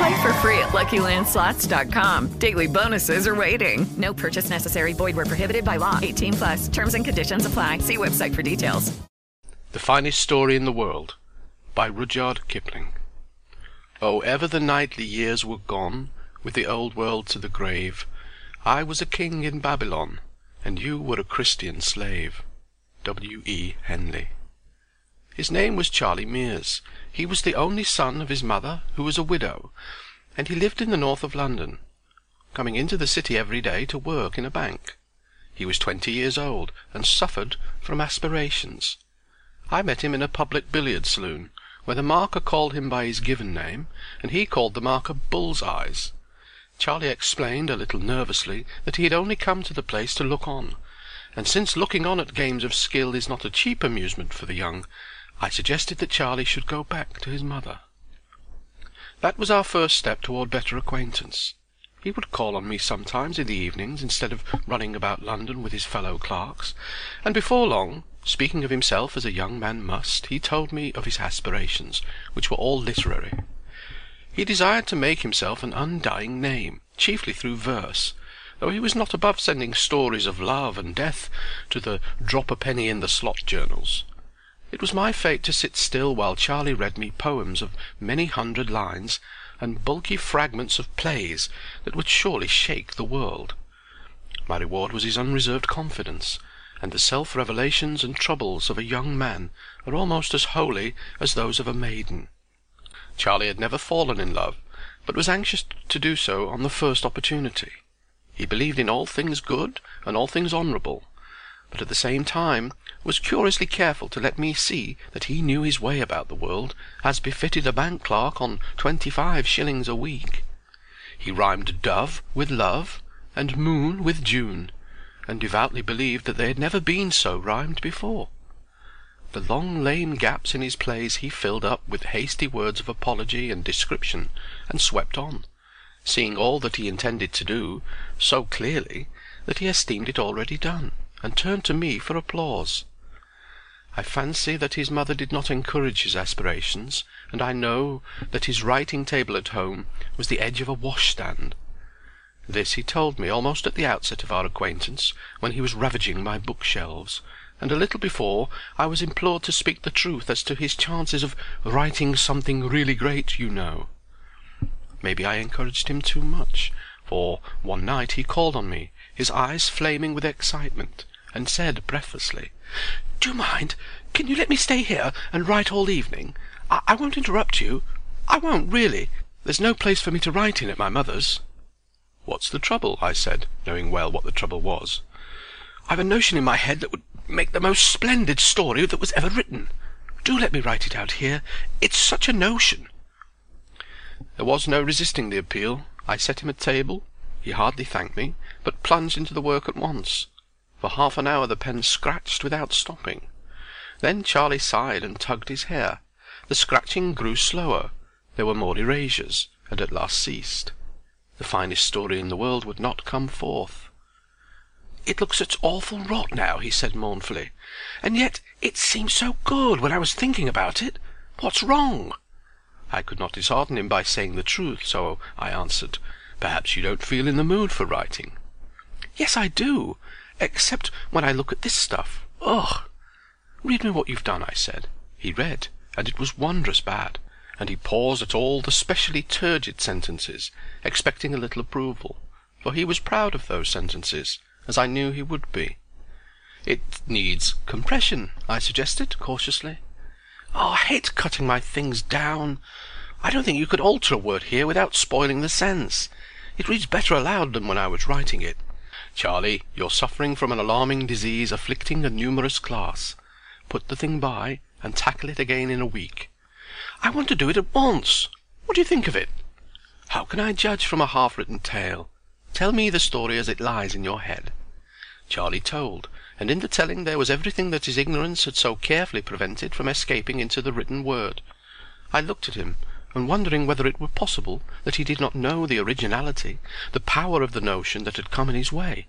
Play for free at LuckyLandSlots.com. Daily bonuses are waiting. No purchase necessary. Void where prohibited by law. 18 plus. Terms and conditions apply. See website for details. The Finest Story in the World by Rudyard Kipling. Oh, ever the knightly years were gone, with the old world to the grave, I was a king in Babylon, and you were a Christian slave. W. E. Henley. His name was Charlie Mears. He was the only son of his mother, who was a widow, and he lived in the north of London, coming into the city every day to work in a bank. He was twenty years old, and suffered from aspirations. I met him in a public billiard saloon, where the marker called him by his given name, and he called the marker Bull's Eyes. Charlie explained, a little nervously, that he had only come to the place to look on, and since looking on at games of skill is not a cheap amusement for the young, I suggested that Charlie should go back to his mother. That was our first step toward better acquaintance. He would call on me sometimes in the evenings instead of running about London with his fellow clerks, and before long, speaking of himself as a young man must, he told me of his aspirations, which were all literary. He desired to make himself an undying name, chiefly through verse, though he was not above sending stories of love and death to the drop a penny in the slot journals. It was my fate to sit still while Charlie read me poems of many hundred lines and bulky fragments of plays that would surely shake the world. My reward was his unreserved confidence, and the self-revelations and troubles of a young man are almost as holy as those of a maiden. Charlie had never fallen in love, but was anxious to do so on the first opportunity. He believed in all things good and all things honourable, but at the same time was curiously careful to let me see that he knew his way about the world, as befitted a bank clerk on twenty-five shillings a week. He rhymed dove with love, and moon with June, and devoutly believed that they had never been so rhymed before. The long lame gaps in his plays he filled up with hasty words of apology and description, and swept on, seeing all that he intended to do so clearly that he esteemed it already done, and turned to me for applause. I fancy that his mother did not encourage his aspirations, and I know that his writing table at home was the edge of a washstand. This he told me almost at the outset of our acquaintance, when he was ravaging my bookshelves, and a little before I was implored to speak the truth as to his chances of writing something really great, you know. Maybe I encouraged him too much, for one night he called on me, his eyes flaming with excitement, and said breathlessly, "Do you mind? Can you let me stay here and write all evening? I, won't interrupt you. I won't, really. There's no place for me to write in at my mother's." "What's the trouble?" I said, knowing well what the trouble was. "I've a notion in my head that would make the most splendid story that was ever written. Do let me write it out here. It's such a notion." There was no resisting the appeal. I set him a table. He hardly thanked me, but plunged into the work at once. For half an hour the pen scratched without stopping. Then Charlie sighed and tugged his hair. The scratching grew slower. There were more erasures, and at last ceased. The finest story in the world would not come forth. "It looks such awful rot now," he said mournfully. "And yet it seemed so good when I was thinking about it. What's wrong?" I could not dishearten him by saying the truth, so I answered, "Perhaps you don't feel in the mood for writing." "Yes, I do except when I look at this stuff. Ugh!" "Read me what you've done," I said. He read, and it was wondrous bad, and he paused at all the specially turgid sentences, expecting a little approval, for he was proud of those sentences, as I knew he would be. It needs compression, I suggested, cautiously. Oh, I hate cutting my things down. I don't think you could alter a word here without spoiling the sense. It reads better aloud than when I was writing it. Charlie, you're suffering from an alarming disease afflicting a numerous class. Put the thing by, and tackle it again in a week. I want to do it at once. What do you think of it? How can I judge from a half-written tale? Tell me the story as it lies in your head. Charlie told, and in the telling there was everything that his ignorance had so carefully prevented from escaping into the written word. I looked at him, and wondering whether it were possible that he did not know the originality, the power of the notion that had come in his way.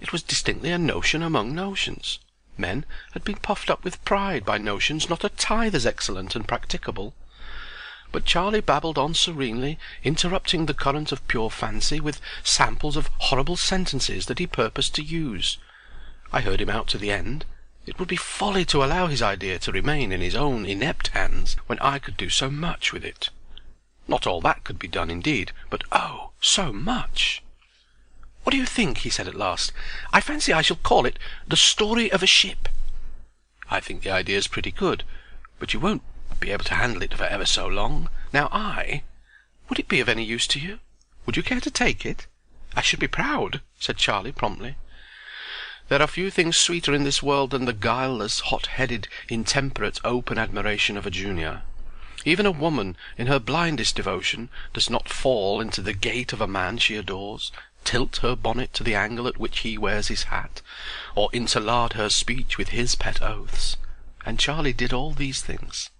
It was distinctly a notion among notions. Men had been puffed up with pride by notions not a tithe as excellent and practicable. But Charlie babbled on serenely, interrupting the current of pure fancy with samples of horrible sentences that he purposed to use. I heard him out to the end. It would be folly to allow his idea to remain in his own inept hands when I could do so much with it. Not all that could be done, indeed, but oh, so much! What do you think? he said at last. I fancy I shall call it The Story of a Ship. I think the idea's pretty good, but you won't be able to handle it for ever so long. Now I... Would it be of any use to you? Would you care to take it? I should be proud, said Charlie promptly. There are few things sweeter in this world than the guileless, hot-headed, intemperate, open admiration of a junior. Even a woman, in her blindest devotion, does not fall into the gait of a man she adores, tilt her bonnet to the angle at which he wears his hat, or interlard her speech with his pet oaths. And Charlie did all these things.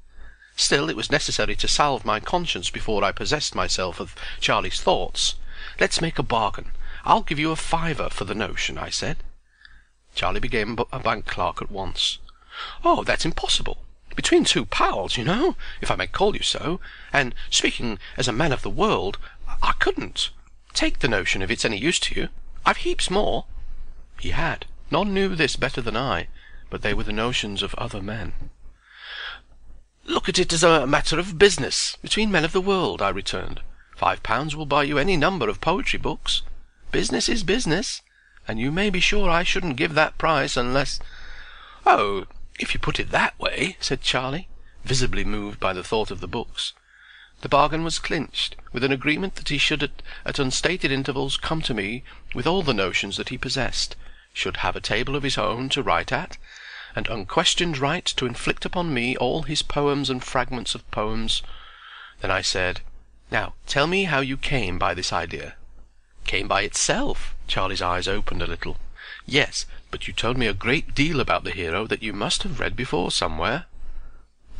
Still it was necessary to salve my conscience before I possessed myself of Charlie's thoughts. Let's make a bargain. I'll give you a fiver for the notion, I said. Charlie became a bank clerk at once. Oh, that's impossible. Between two pals, you know, if I may call you so, and speaking as a man of the world, I couldn't. Take the notion if it's any use to you. I've heaps more. He had. None knew this better than I, but they were the notions of other men. Look at it as a matter of business, between men of the world, I returned. Five pounds will buy you any number of poetry books. Business is business, and you may be sure I shouldn't give that price unless—" "Oh, if you put it that way," said Charlie, visibly moved by the thought of the books. The bargain was clinched, with an agreement that he should at, at unstated intervals come to me with all the notions that he possessed, should have a table of his own to write at, and unquestioned right to inflict upon me all his poems and fragments of poems. Then I said, "Now tell me how you came by this idea." "Came by itself?" Charlie's eyes opened a little. "Yes, but you told me a great deal about the hero that you must have read before somewhere."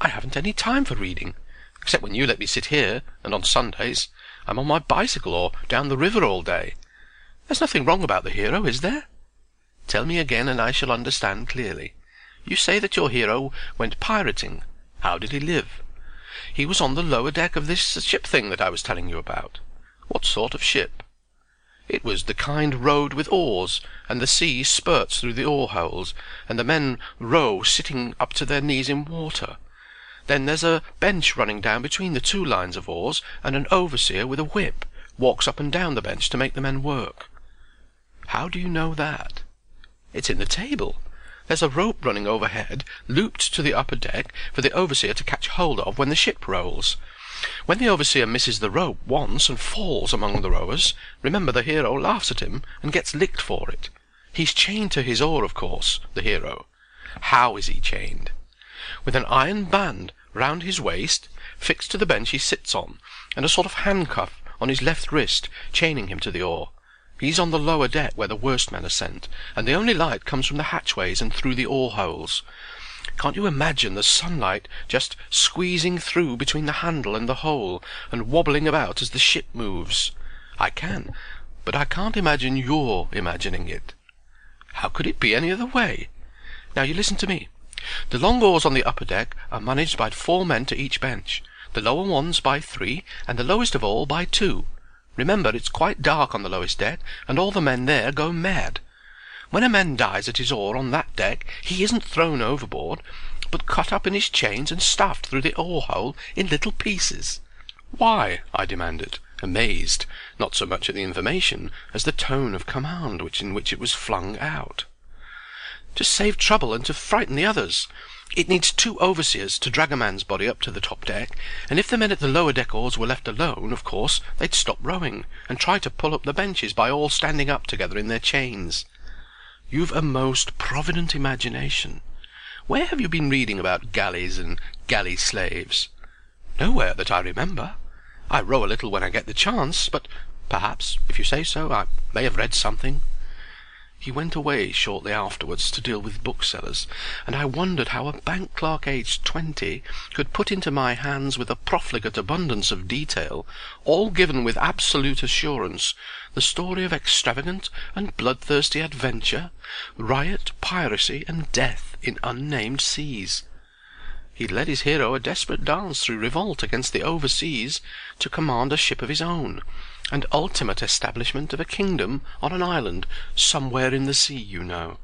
"I haven't any time for reading, except when you let me sit here, and on Sundays I'm on my bicycle or down the river all day. There's nothing wrong about the hero, is there?" "Tell me again and I shall understand clearly. You say that your hero went pirating. How did he live? He was on the lower deck of this ship thing that I was telling you about. What sort of ship? It was the kind rowed with oars, and the sea spurts through the oar holes, and the men row sitting up to their knees in water. Then there's a bench running down between the two lines of oars, and an overseer with a whip walks up and down the bench to make the men work. How do you know that? It's in the table. There's a rope running overhead, looped to the upper deck, for the overseer to catch hold of when the ship rolls. When the overseer misses the rope once and falls among the rowers, remember the hero laughs at him and gets licked for it. He's chained to his oar, of course, the hero. How is he chained? With an iron band round his waist, fixed to the bench he sits on, and a sort of handcuff on his left wrist, chaining him to the oar. He's on the lower deck where the worst men are sent, and the only light comes from the hatchways and through the oar holes. Can't you imagine the sunlight just squeezing through between the handle and the hole, and wobbling about as the ship moves? I can, but I can't imagine your imagining it. How could it be any other way? Now you listen to me. The long oars on the upper deck are managed by four men to each bench, the lower ones by three, and the lowest of all by two. Remember it's quite dark on the lowest deck, and all the men there go mad. When a man dies at his oar on that deck he isn't thrown overboard, but cut up in his chains and stuffed through the oar hole in little pieces. Why? I demanded, amazed, not so much at the information as the tone of command in which it was flung out. To save trouble and to frighten the others. It needs two overseers to drag a man's body up to the top deck, and if the men at the lower deck oars were left alone, of course they'd stop rowing, and try to pull up the benches by all standing up together in their chains. You've a most provident imagination. Where have you been reading about galleys and galley slaves? Nowhere that I remember. I row a little when I get the chance, but perhaps, if you say so, I may have read something. He went away shortly afterwards to deal with booksellers, and I wondered how a bank clerk aged twenty could put into my hands with a profligate abundance of detail, all given with absolute assurance, the story of extravagant and bloodthirsty adventure, riot, piracy, and death in unnamed seas. He led his hero a desperate dance through revolt against the overseas to command a ship of his own, and ultimate establishment of a kingdom on an island somewhere in the sea, you know;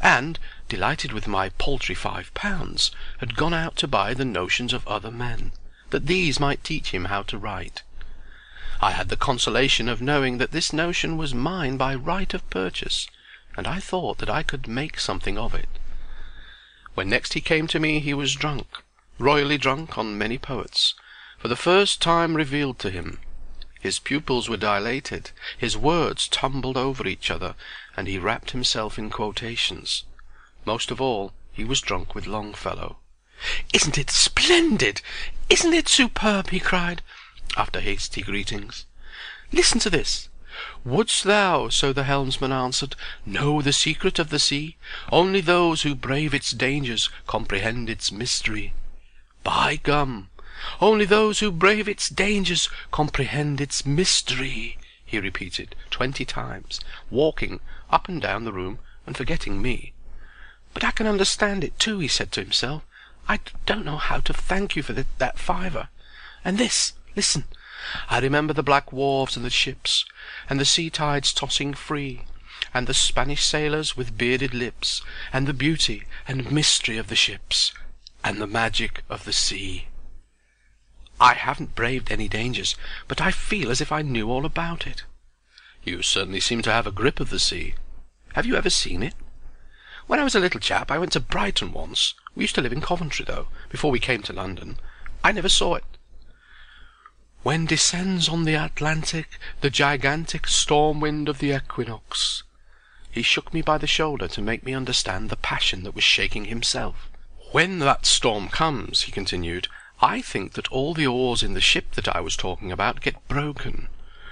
and, delighted with my paltry five pounds, had gone out to buy the notions of other men, that these might teach him how to write. I had the consolation of knowing that this notion was mine by right of purchase, and I thought that I could make something of it. When next he came to me he was drunk, royally drunk on many poets, for the first time revealed to him. His pupils were dilated, his words tumbled over each other, and he wrapped himself in quotations. Most of all, he was drunk with Longfellow. "Isn't it splendid? Isn't it superb?" he cried, after hasty greetings. "Listen to this. Wouldst thou, so the helmsman answered, know the secret of the sea, only those who brave its dangers comprehend its mystery. By gum! Only those who brave its dangers comprehend its mystery, he repeated twenty times, walking up and down the room and forgetting me. But I can understand it too, he said to himself. I don't know how to thank you for that fiver. And this, listen. I remember the black wharves and the ships, and the sea tides tossing free, and the Spanish sailors with bearded lips, and the beauty and mystery of the ships, and the magic of the sea. I haven't braved any dangers, but I feel as if I knew all about it. You certainly seem to have a grip of the sea. Have you ever seen it? When I was a little chap I went to Brighton once. We used to live in Coventry, though, before we came to London. I never saw it. When descends on the Atlantic the gigantic storm wind of the equinox. He shook me by the shoulder to make me understand the passion that was shaking himself. When that storm comes, he continued, I think that all the oars in the ship that I was talking about get broken,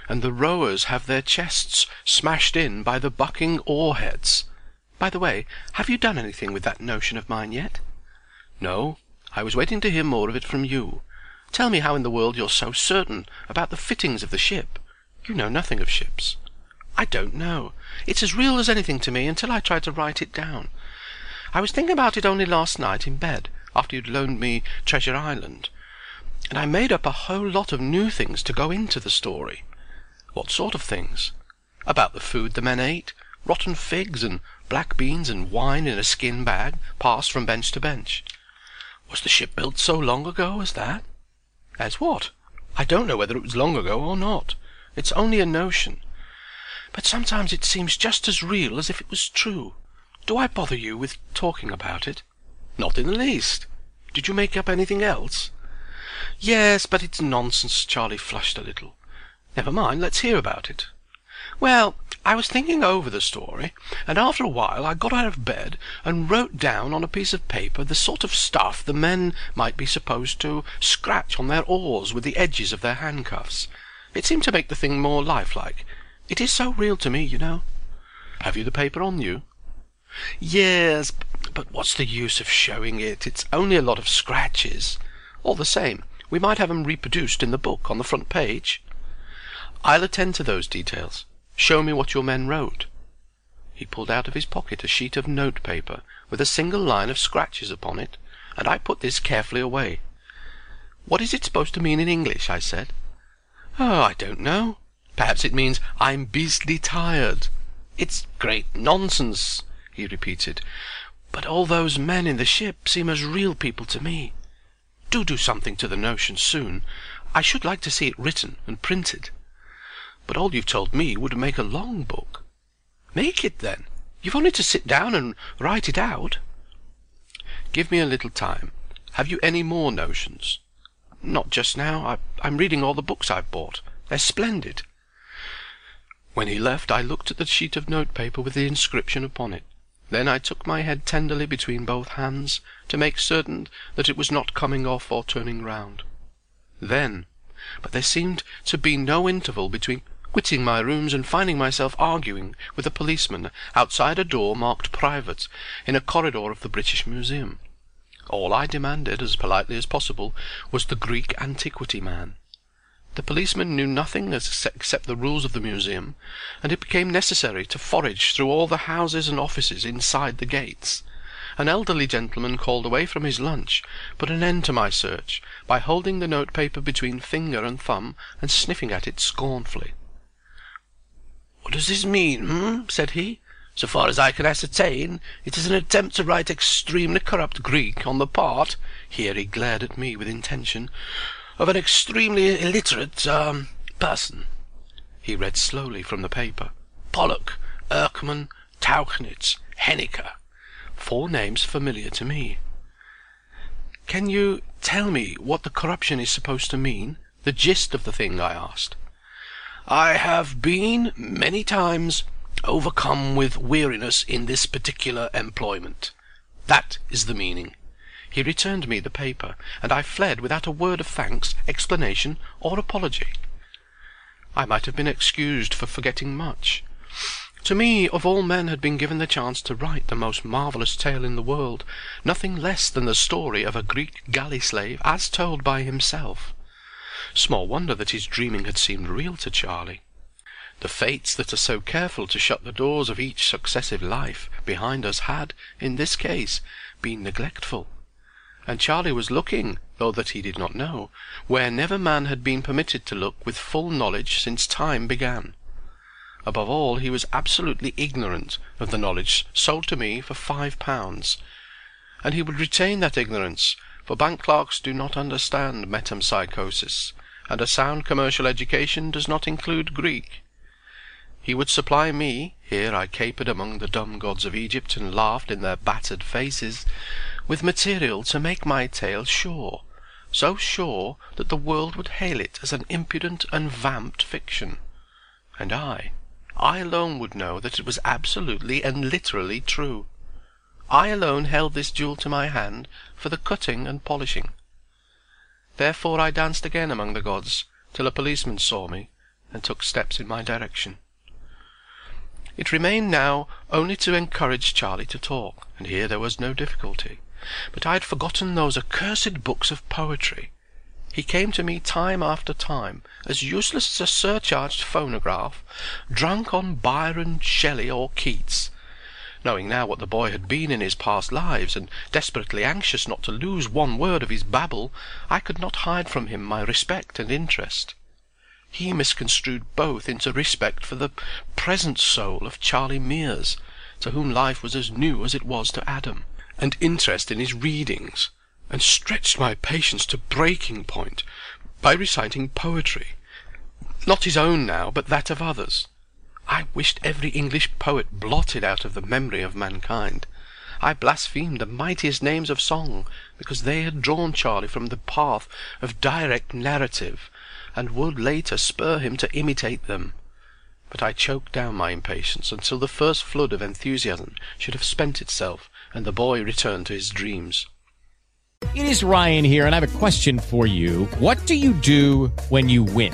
and the rowers have their chests smashed in by the bucking oar heads. By the way, have you done anything with that notion of mine yet? No, I was waiting to hear more of it from you. Tell me how in the world you're so certain about the fittings of the ship. You know nothing of ships. I don't know. It's as real as anything to me until I try to write it down. I was thinking about it only last night in bed after you'd loaned me Treasure Island, and I made up a whole lot of new things to go into the story. What sort of things? About the food the men ate, rotten figs and black beans and wine in a skin bag passed from bench to bench. Was the ship built so long ago as that? As what? I don't know whether it was long ago or not. It's only a notion. But sometimes it seems just as real as if it was true. Do I bother you with talking about it? Not in the least. Did you make up anything else? Yes, but it's nonsense. Charlie flushed a little. Never mind, let's hear about it. Well, I was thinking over the story, and after a while I got out of bed and wrote down on a piece of paper the sort of stuff the men might be supposed to scratch on their oars with the edges of their handcuffs. It seemed to make the thing more lifelike. It is so real to me, you know. Have you the paper on you? Yes, but what's the use of showing it? It's only a lot of scratches. All the same, we might have 'em reproduced in the book on the front page. I'll attend to those details. Show me what your men wrote. He pulled out of his pocket a sheet of note paper with a single line of scratches upon it, and I put this carefully away. What is it supposed to mean in English? I said. Oh, I don't know. Perhaps it means I'm beastly tired. It's great nonsense, he repeated. But all those men in the ship seem as real people to me. Do do something to the notion soon. I should like to see it written and printed. But all you've told me would make a long book. Make it, then. You've only to sit down and write it out." "Give me a little time. Have you any more notions?" "Not just now. I'm reading all the books I've bought. They're splendid." When he left I looked at the sheet of note paper with the inscription upon it. Then I took my head tenderly between both hands, to make certain that it was not coming off or turning round. Then but there seemed to be no interval between quitting my rooms and finding myself arguing with a policeman outside a door marked "Private" in a corridor of the British Museum. All I demanded, as politely as possible, was the Greek antiquity man. The policeman knew nothing except the rules of the Museum, and it became necessary to forage through all the houses and offices inside the gates. An elderly gentleman called away from his lunch put an end to my search by holding the note paper between finger and thumb and sniffing at it scornfully. "What does this mean, hm?" said he. "So far as I can ascertain, it is an attempt to write extremely corrupt Greek on the part" here he glared at me with intention "of an extremely illiterate er person." He read slowly from the paper. "Pollock, Erckmann, Tauchnitz, Henniker four names familiar to me. "Can you tell me what the corruption is supposed to mean the gist of the thing?" I asked. "I have been, many times, overcome with weariness in this particular employment. That is the meaning." He returned me the paper, and I fled without a word of thanks, explanation, or apology. I might have been excused for forgetting much. To me of all men had been given the chance to write the most marvellous tale in the world, nothing less than the story of a Greek galley slave as told by himself. Small wonder that his dreaming had seemed real to Charlie. The fates that are so careful to shut the doors of each successive life behind us had, in this case, been neglectful. And Charlie was looking, though that he did not know, where never man had been permitted to look with full knowledge since time began. Above all he was absolutely ignorant of the knowledge sold to me for five pounds. And he would retain that ignorance, for bank clerks do not understand metempsychosis, and a sound commercial education does not include Greek. He would supply me here I capered among the dumb gods of Egypt and laughed in their battered faces with material to make my tale sure, so sure that the world would hail it as an impudent and vamped fiction. And I I alone would know that it was absolutely and literally true. I alone held this jewel to my hand for the cutting and polishing. Therefore I danced again among the gods, till a policeman saw me, and took steps in my direction. It remained now only to encourage Charlie to talk, and here there was no difficulty. But I had forgotten those accursed books of poetry. He came to me time after time, as useless as a surcharged phonograph, drunk on Byron, Shelley, or Keats. Knowing now what the boy had been in his past lives, and desperately anxious not to lose one word of his babble, I could not hide from him my respect and interest. He misconstrued both into respect for the present soul of Charlie Mears, to whom life was as new as it was to Adam, and interest in his readings and stretched my patience to breaking point by reciting poetry, not his own now, but that of others. I wished every English poet blotted out of the memory of mankind. I blasphemed the mightiest names of song, because they had drawn Charlie from the path of direct narrative, and would later spur him to imitate them. But I choked down my impatience until the first flood of enthusiasm should have spent itself, and the boy returned to his dreams. It is Ryan here, and I have a question for you. What do you do when you win?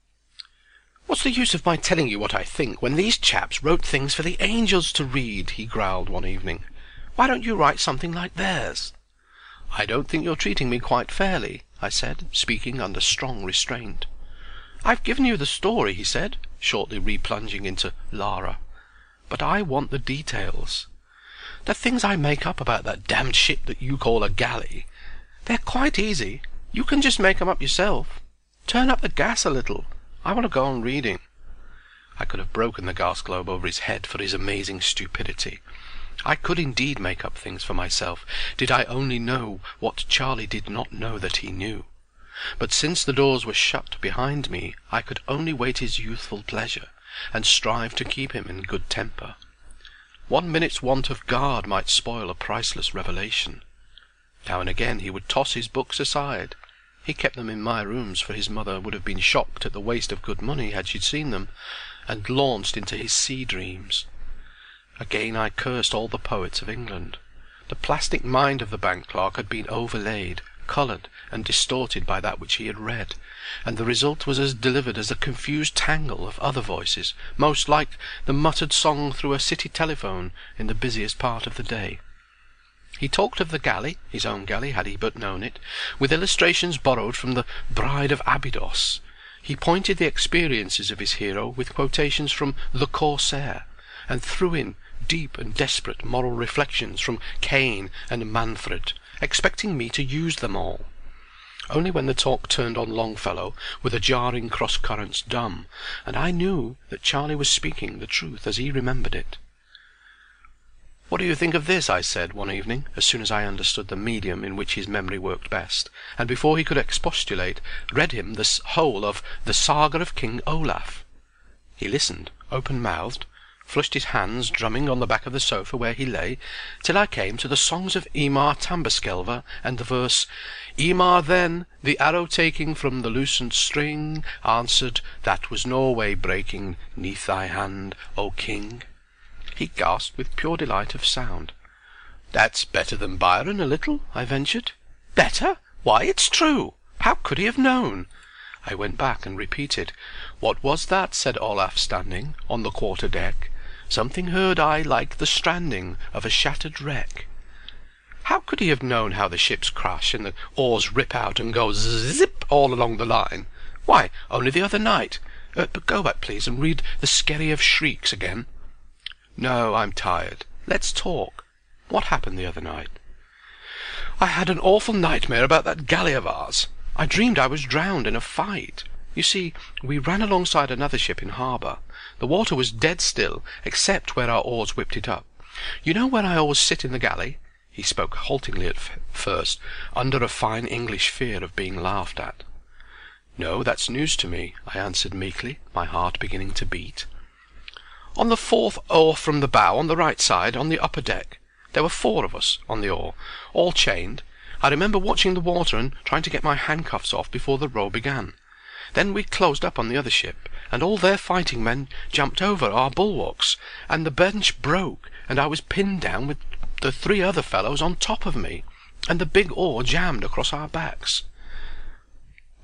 What's the use of my telling you what I think when these chaps wrote things for the angels to read? he growled one evening. Why don't you write something like theirs? I don't think you're treating me quite fairly, I said, speaking under strong restraint. I've given you the story, he said, shortly replunging into Lara. But I want the details. The things I make up about that damned ship that you call a galley, They're quite easy. You can just make 'em up yourself. Turn up the gas a little. I want to go on reading." I could have broken the gas globe over his head for his amazing stupidity. I could indeed make up things for myself, did I only know what Charlie did not know that he knew. But since the doors were shut behind me I could only wait his youthful pleasure, and strive to keep him in good temper. One minute's want of guard might spoil a priceless revelation. Now and again he would toss his books aside. He kept them in my rooms, for his mother would have been shocked at the waste of good money had she seen them, and launched into his sea dreams. Again I cursed all the poets of England. The plastic mind of the bank clerk had been overlaid, coloured, and distorted by that which he had read, and the result was as delivered as a confused tangle of other voices, most like the muttered song through a city telephone in the busiest part of the day. He talked of the galley, his own galley had he but known it, with illustrations borrowed from the Bride of Abydos. He pointed the experiences of his hero with quotations from The Corsair, and threw in deep and desperate moral reflections from Cain and Manfred, expecting me to use them all. Only when the talk turned on Longfellow were the jarring cross currents dumb, and I knew that Charlie was speaking the truth as he remembered it. "What do you think of this?" I said, one evening, as soon as I understood the medium in which his memory worked best, and before he could expostulate, read him the whole of "The Saga of King Olaf." He listened, open mouthed, flushed his hands drumming on the back of the sofa where he lay, till I came to the songs of Einar Tamberskelver, and the verse "Emar then, the arrow taking from the loosened string, Answered, That was Norway breaking neath thy hand, O king." He gasped with pure delight of sound. "That's better than Byron, a little," I ventured. "Better? Why, it's true! How could he have known?" I went back and repeated. "What was that?" said Olaf, standing On the quarter deck. "Something heard I like the stranding Of a shattered wreck." How could he have known how the ships crash, and the oars rip out and go zip all along the line? Why, only the other night uh, But go back, please, and read the Skerry of Shrieks again. "No, I'm tired. Let's talk. What happened the other night?" "I had an awful nightmare about that galley of ours. I dreamed I was drowned in a fight. You see, we ran alongside another ship in harbour. The water was dead still, except where our oars whipped it up. You know where I always sit in the galley?" He spoke haltingly at first, under a fine English fear of being laughed at. "No, that's news to me," I answered meekly, my heart beginning to beat. "On the fourth oar from the bow, on the right side, on the upper deck. There were four of us on the oar, all chained. I remember watching the water and trying to get my handcuffs off before the row began. Then we closed up on the other ship, and all their fighting men jumped over our bulwarks, and the bench broke, and I was pinned down with the three other fellows on top of me, and the big oar jammed across our backs."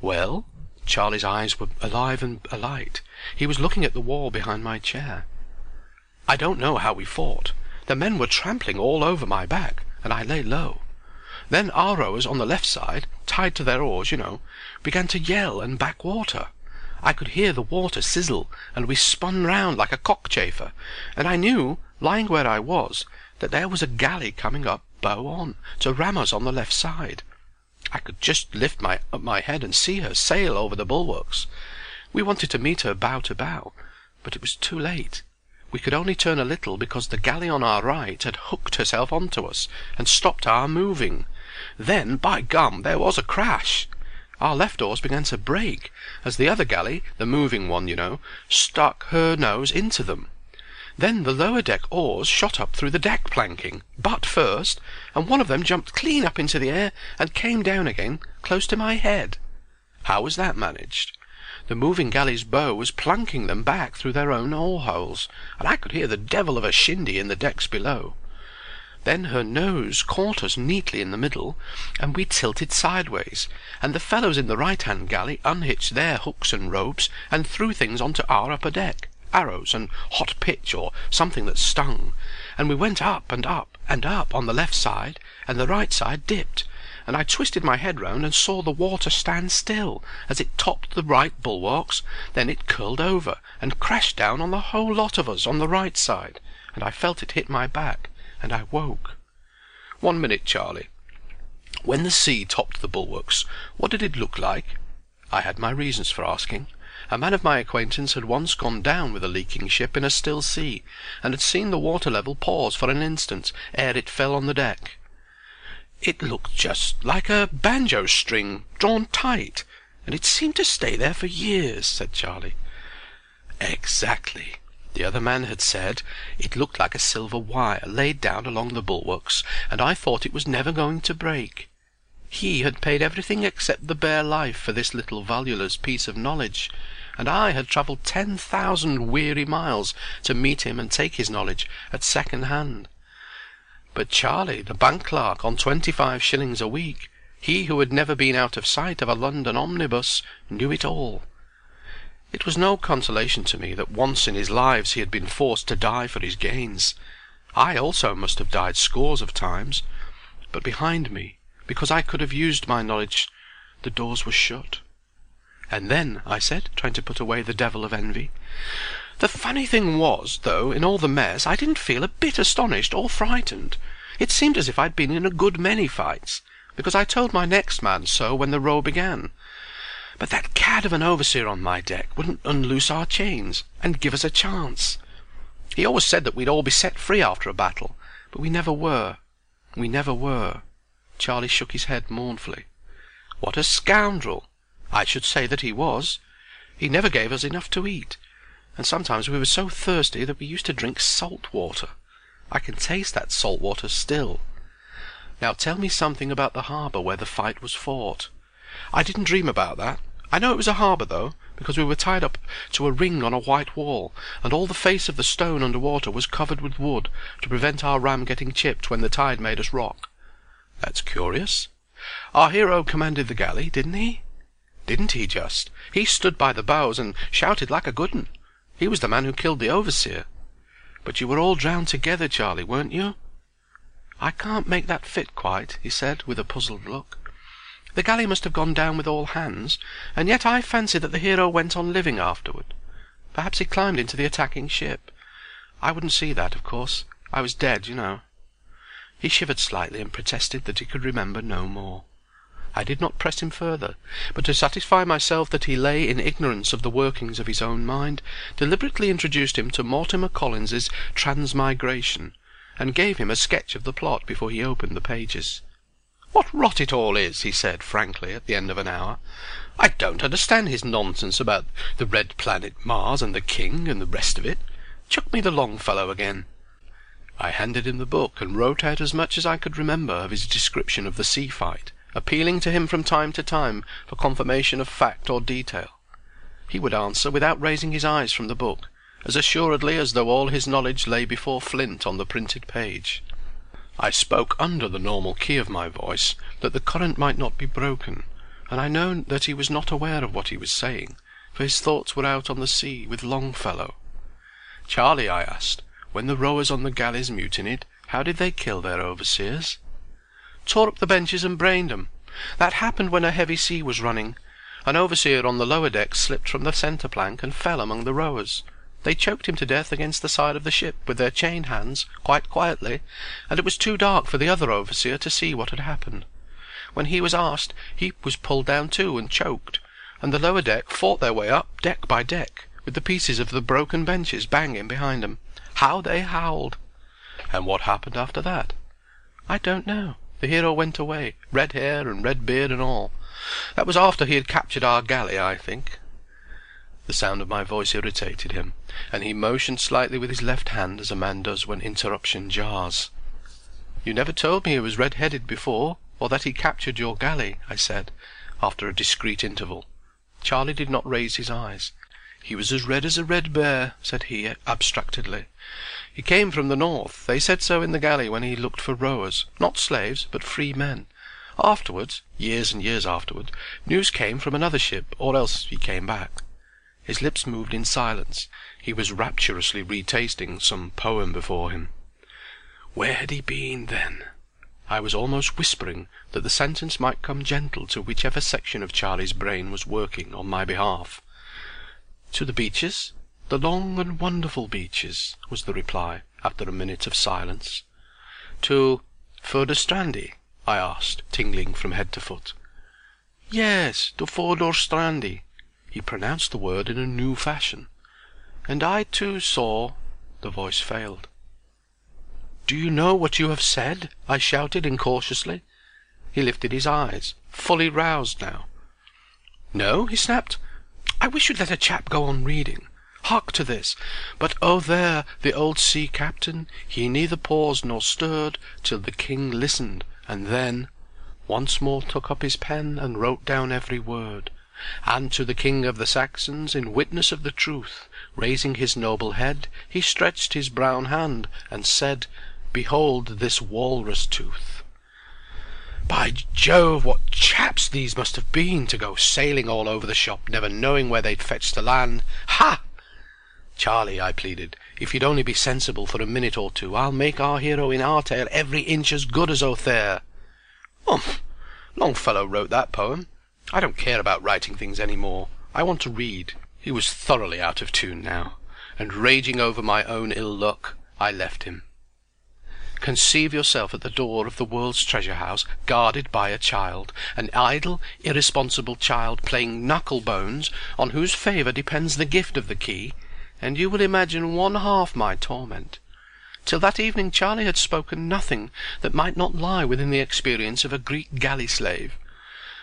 "Well?" Charlie's eyes were alive and alight. He was looking at the wall behind my chair. I don't know how we fought. The men were trampling all over my back, and I lay low. Then our rowers on the left side, tied to their oars, you know, began to yell and back water. I could hear the water sizzle, and we spun round like a cockchafer, and I knew, lying where I was, that there was a galley coming up bow on, to ram us on the left side. I could just lift my up my head and see her sail over the bulwarks. We wanted to meet her bow to bow, but it was too late. We could only turn a little because the galley on our right had hooked herself on to us, and stopped our moving. Then, by gum, there was a crash! Our left oars began to break, as the other galley, the moving one, you know, stuck her nose into them. Then the lower deck oars shot up through the deck planking, butt first, and one of them jumped clean up into the air and came down again close to my head. How was that managed? The moving galley's bow was plunking them back through their own oar holes, and I could hear the devil of a shindy in the decks below. Then her nose caught us neatly in the middle, and we tilted sideways, and the fellows in the right-hand galley unhitched their hooks and ropes and threw things on to our upper deck, arrows and hot pitch or something that stung, and we went up and up and up on the left side, and the right side dipped, and I twisted my head round and saw the water stand still as it topped the right bulwarks, then it curled over and crashed down on the whole lot of us on the right side, and I felt it hit my back, and I woke. One minute, Charlie. When the sea topped the bulwarks, what did it look like? I had my reasons for asking. A man of my acquaintance had once gone down with a leaking ship in a still sea, and had seen the water level pause for an instant ere it fell on the deck. It looked just like a banjo string drawn tight, and it seemed to stay there for years, said Charlie. Exactly. The other man had said it looked like a silver wire laid down along the bulwarks, and I thought it was never going to break. He had paid everything except the bare life for this little valueless piece of knowledge, and I had travelled ten thousand weary miles to meet him and take his knowledge at second hand. But Charlie, the bank clerk on twenty-five shillings a week, he who had never been out of sight of a London omnibus, knew it all. It was no consolation to me that once in his lives he had been forced to die for his gains. I also must have died scores of times. But behind me, because I could have used my knowledge, the doors were shut. And then, I said, trying to put away the devil of envy, the funny thing was, though, in all the mess, I didn't feel a bit astonished or frightened. It seemed as if I'd been in a good many fights, because I told my next man so when the row began. But that cad of an overseer on my deck wouldn't unloose our chains and give us a chance. He always said that we'd all be set free after a battle, but we never were. We never were. Charlie shook his head mournfully. What a scoundrel! I should say that he was. He never gave us enough to eat, and sometimes we were so thirsty that we used to drink salt water. I can taste that salt water still. Now tell me something about the harbour where the fight was fought. I didn't dream about that. I know it was a harbour, though, because we were tied up to a ring on a white wall, and all the face of the stone under water was covered with wood to prevent our ram getting chipped when the tide made us rock. That's curious. Our hero commanded the galley, didn't he? Didn't he just? He stood by the bows and shouted like a good 'un. He was the man who killed the overseer. But you were all drowned together, Charlie, weren't you? I can't make that fit quite, he said, with a puzzled look. The galley must have gone down with all hands, and yet I fancy that the hero went on living afterward. Perhaps he climbed into the attacking ship. I wouldn't see that, of course. I was dead, you know. He shivered slightly and protested that he could remember no more. I did not press him further, but to satisfy myself that he lay in ignorance of the workings of his own mind, deliberately introduced him to Mortimer Collins's Transmigration, and gave him a sketch of the plot before he opened the pages. "What rot it all is!" he said, frankly, at the end of an hour. "I don't understand his nonsense about the red planet Mars and the king, and the rest of it. Chuck me the Longfellow again." I handed him the book and wrote out as much as I could remember of his description of the sea fight, appealing to him from time to time for confirmation of fact or detail. He would answer without raising his eyes from the book, as assuredly as though all his knowledge lay before Flint on the printed page. I spoke under the normal key of my voice, that the current might not be broken, and I know that he was not aware of what he was saying, for his thoughts were out on the sea with Longfellow. "Charlie," I asked, "when the rowers on the galleys mutinied, how did they kill their overseers?" "Tore up the benches and brained 'em. That happened when a heavy sea was running. An overseer on the lower deck slipped from the centre plank and fell among the rowers. They choked him to death against the side of the ship with their chained hands, quite quietly, and it was too dark for the other overseer to see what had happened. When he was asked, he was pulled down too and choked, and the lower deck fought their way up deck by deck, with the pieces of the broken benches banging behind 'em. How they howled! And what happened after that? I don't know. The hero went away, red hair and red beard and all. That was after he had captured our galley, I think. The sound of my voice irritated him, and he motioned slightly with his left hand as a man does when interruption jars. "You never told me he was red-headed before, or that he captured your galley," I said, after a discreet interval. Charlie did not raise his eyes. "He was as red as a red bear," said he, abstractedly. "He came from the north. They said so in the galley when he looked for rowers, not slaves, but free men. Afterwards, years and years afterward, news came from another ship, or else he came back. His lips moved in silence. He was rapturously retasting some poem before him. Where had he been, then? I was almost whispering that the sentence might come gentle to whichever section of Charlie's brain was working on my behalf. To the beaches? The long and wonderful beaches, was the reply, after a minute of silence. To Furdurstrandi? I asked, tingling from head to foot. Yes, to Fodor Strandy. He pronounced the word in a new fashion. And I too saw The voice failed. "Do you know what you have said?" I shouted incautiously. He lifted his eyes, fully roused now. "No?" he snapped. "I wish you'd let a chap go on reading. Hark to this: But oh there, the old sea captain, he neither paused nor stirred Till the king listened, and then Once more took up his pen and wrote down every word. And to the king of the Saxons, in witness of the truth, Raising his noble head, he stretched his brown hand, and said, Behold this walrus tooth. By Jove, what chaps these must have been, to go sailing all over the shop, never knowing where they'd fetch to land. Ha! Charlie, I pleaded, if you'd only be sensible for a minute or two, I'll make our hero in our tale every inch as good as Othere. Umph! Longfellow wrote that poem. I don't care about writing things any more. I want to read. He was thoroughly out of tune now, and raging over my own ill luck, I left him. Conceive yourself at the door of the world's treasure house, guarded by a child, an idle, irresponsible child playing knuckle bones, on whose favour depends the gift of the key, and you will imagine one half my torment. Till that evening Charlie had spoken nothing that might not lie within the experience of a Greek galley slave.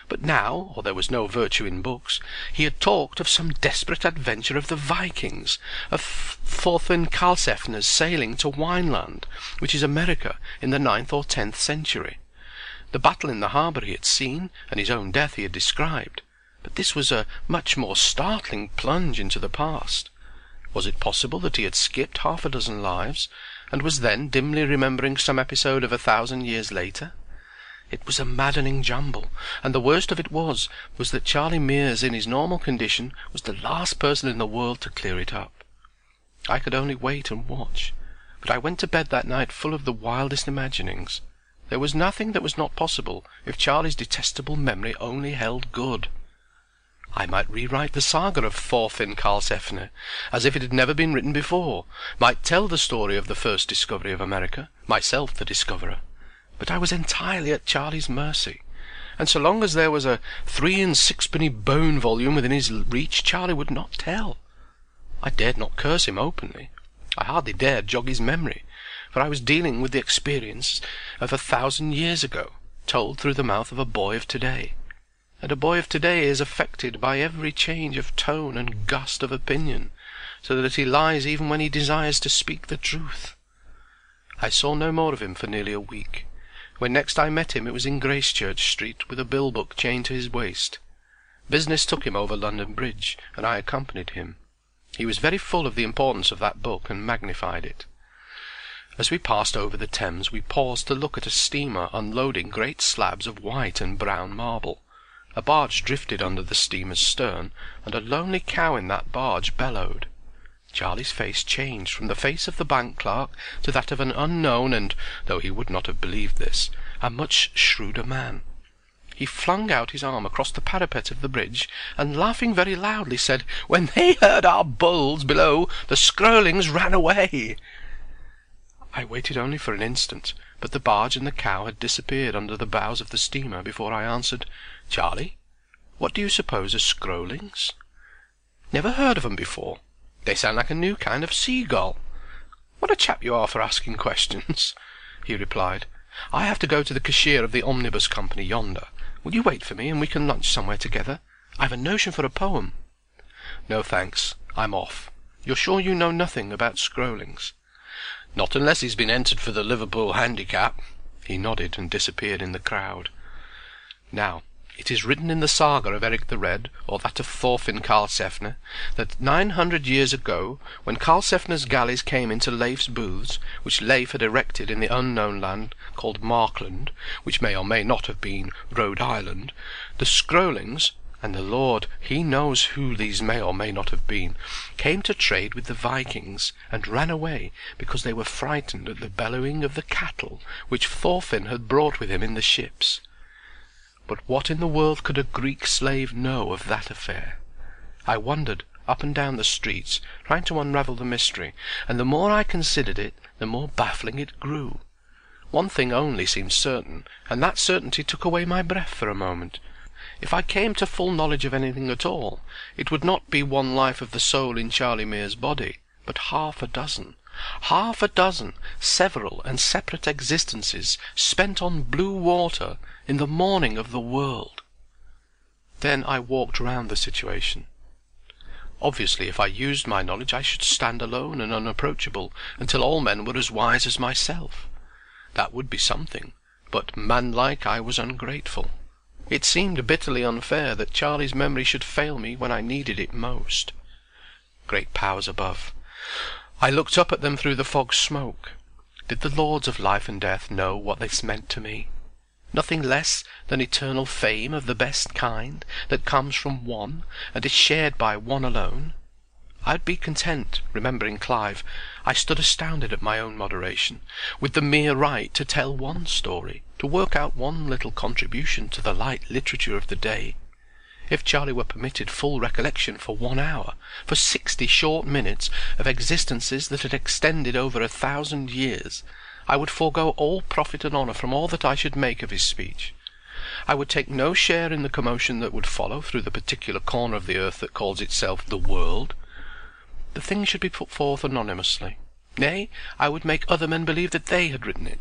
But now, or there was no virtue in books, he had talked of some desperate adventure of the Vikings, of Thorfinn Karlsefne's sailing to Wineland, which is America, in the ninth or tenth century. The battle in the harbour he had seen, and his own death he had described. But this was a much more startling plunge into the past. Was it possible that he had skipped half a dozen lives, and was then dimly remembering some episode of a thousand years later? It was a maddening jumble, and the worst of it was, was that Charlie Mears in his normal condition was the last person in the world to clear it up. I could only wait and watch, but I went to bed that night full of the wildest imaginings. There was nothing that was not possible if Charlie's detestable memory only held good. I might rewrite the saga of Thorfinn Karlsefne as if it had never been written before, might tell the story of the first discovery of America, myself the discoverer. But I was entirely at Charlie's mercy, and so long as there was a three and sixpenny bone volume within his reach Charlie would not tell. I dared not curse him openly. I hardly dared jog his memory, for I was dealing with the experience of a thousand years ago, told through the mouth of a boy of to-day and a boy of to-day is affected by every change of tone and gust of opinion, so that he lies even when he desires to speak the truth. I saw no more of him for nearly a week. When next I met him it was in Gracechurch Street with a bill book chained to his waist. Business took him over London Bridge, and I accompanied him. He was very full of the importance of that book and magnified it. As we passed over the Thames we paused to look at a steamer unloading great slabs of white and brown marble. A barge drifted under the steamer's stern, and a lonely cow in that barge bellowed. Charlie's face changed from the face of the bank clerk to that of an unknown and, though he would not have believed this, a much shrewder man. He flung out his arm across the parapet of the bridge, and laughing very loudly, said, "When they heard our bulls below, the Skroelings ran away." I waited only for an instant, but the barge and the cow had disappeared under the bows of the steamer before I answered. Charlie, what do you suppose are Skroelings? Never heard of 'em before. They sound like a new kind of seagull. What a chap you are for asking questions, he replied. I have to go to the cashier of the omnibus company yonder. Will you wait for me, and we can lunch somewhere together? I've a notion for a poem. No, thanks. I'm off. You're sure you know nothing about Skroelings? Not unless he's been entered for the Liverpool Handicap. He nodded and disappeared in the crowd. Now, it is written in the saga of Eric the Red, or that of Thorfinn Karlsefne, that nine hundred years ago, when Karlsefne's galleys came into Leif's booths, which Leif had erected in the unknown land called Markland, which may or may not have been Rhode Island, the Skroelings, and the Lord he knows who these may or may not have been, came to trade with the Vikings, and ran away because they were frightened at the bellowing of the cattle which Thorfinn had brought with him in the ships. But what in the world could a Greek slave know of that affair? I wandered up and down the streets, trying to unravel the mystery, and the more I considered it the more baffling it grew. One thing only seemed certain, and that certainty took away my breath for a moment. If I came to full knowledge of anything at all, it would not be one life of the soul in Charlie Mear's body, but half a dozen, half a dozen several and separate existences spent on blue water in the morning of the world. Then I walked round the situation. Obviously if I used my knowledge I should stand alone and unapproachable until all men were as wise as myself. That would be something, but manlike I was ungrateful. It seemed bitterly unfair that Charlie's memory should fail me when I needed it most. Great powers above! I looked up at them through the fog smoke. Did the lords of life and death know what this meant to me? Nothing less than eternal fame of the best kind, that comes from one, and is shared by one alone. I'd be content, remembering Clive, I stood astounded at my own moderation, with the mere right to tell one story, to work out one little contribution to the light literature of the day. If Charlie were permitted full recollection for one hour, for sixty short minutes of existences that had extended over a thousand years, I would forego all profit and honour from all that I should make of his speech. I would take no share in the commotion that would follow through the particular corner of the earth that calls itself the world. The thing should be put forth anonymously. Nay, I would make other men believe that they had written it.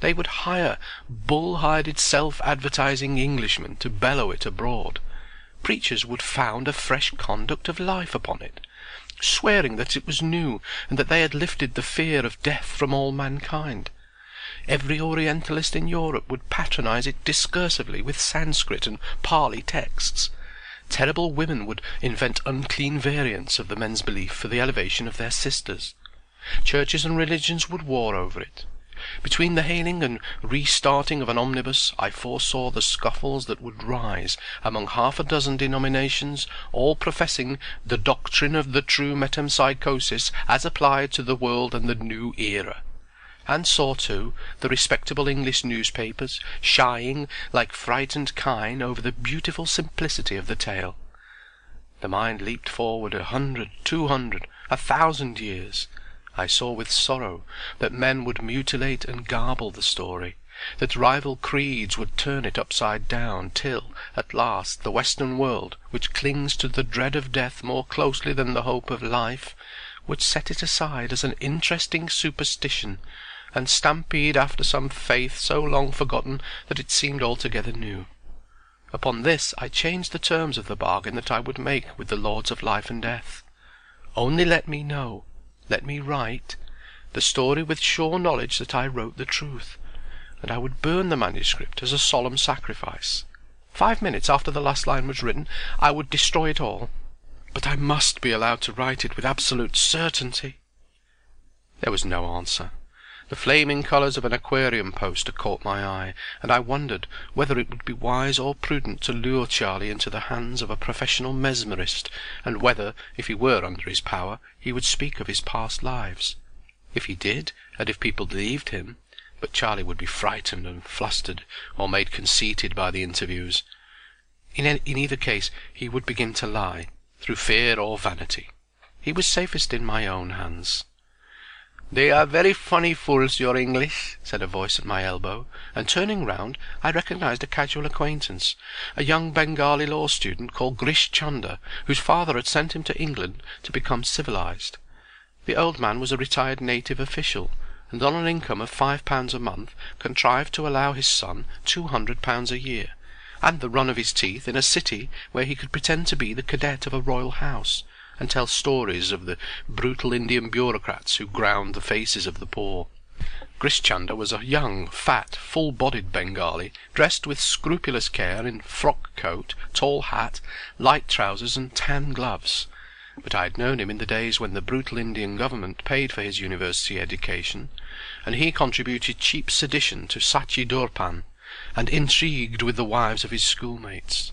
They would hire bull-hided self-advertising Englishmen to bellow it abroad. Preachers would found a fresh conduct of life upon it, swearing that it was new, and that they had lifted the fear of death from all mankind. Every Orientalist in Europe would patronize it discursively with Sanskrit and Pali texts. Terrible women would invent unclean variants of the men's belief for the elevation of their sisters. Churches and religions would war over it. Between the hailing and restarting of an omnibus I foresaw the scuffles that would rise among half a dozen denominations, all professing the doctrine of the true metempsychosis as applied to the world and the new era and saw, too, the respectable English newspapers shying like frightened kine over the beautiful simplicity of the tale. The mind leaped forward a hundred, two hundred, a thousand years. I saw with sorrow that men would mutilate and garble the story, that rival creeds would turn it upside down, till, at last, the Western world, which clings to the dread of death more closely than the hope of life, would set it aside as an interesting superstition and stampede after some faith so long forgotten that it seemed altogether new. Upon this I changed the terms of the bargain that I would make with the lords of life and death. Only let me know, let me write, the story with sure knowledge that I wrote the truth, and I would burn the manuscript as a solemn sacrifice. Five minutes after the last line was written I would destroy it all, but I must be allowed to write it with absolute certainty. There was no answer. The flaming colours of an aquarium poster caught my eye, and I wondered whether it would be wise or prudent to lure Charlie into the hands of a professional mesmerist, and whether, if he were under his power, he would speak of his past lives. If he did, and if people believed him, but Charlie would be frightened and flustered, or made conceited by the interviews. In, in either case he would begin to lie, through fear or vanity. He was safest in my own hands. "They are very funny fools, your English," said a voice at my elbow, and turning round I recognized a casual acquaintance, a young Bengali law student called Grish Chunder, whose father had sent him to England to become civilized. The old man was a retired native official, and on an income of five pounds a month contrived to allow his son two hundred pounds a year, and the run of his teeth in a city where he could pretend to be the cadet of a royal house and tell stories of the brutal Indian bureaucrats who ground the faces of the poor. Grish Chunder was a young, fat, full-bodied Bengali, dressed with scrupulous care in frock coat, tall hat, light trousers, and tan gloves. But I had known him in the days when the brutal Indian government paid for his university education, and he contributed cheap sedition to Sachi Durpan, and intrigued with the wives of his schoolmates.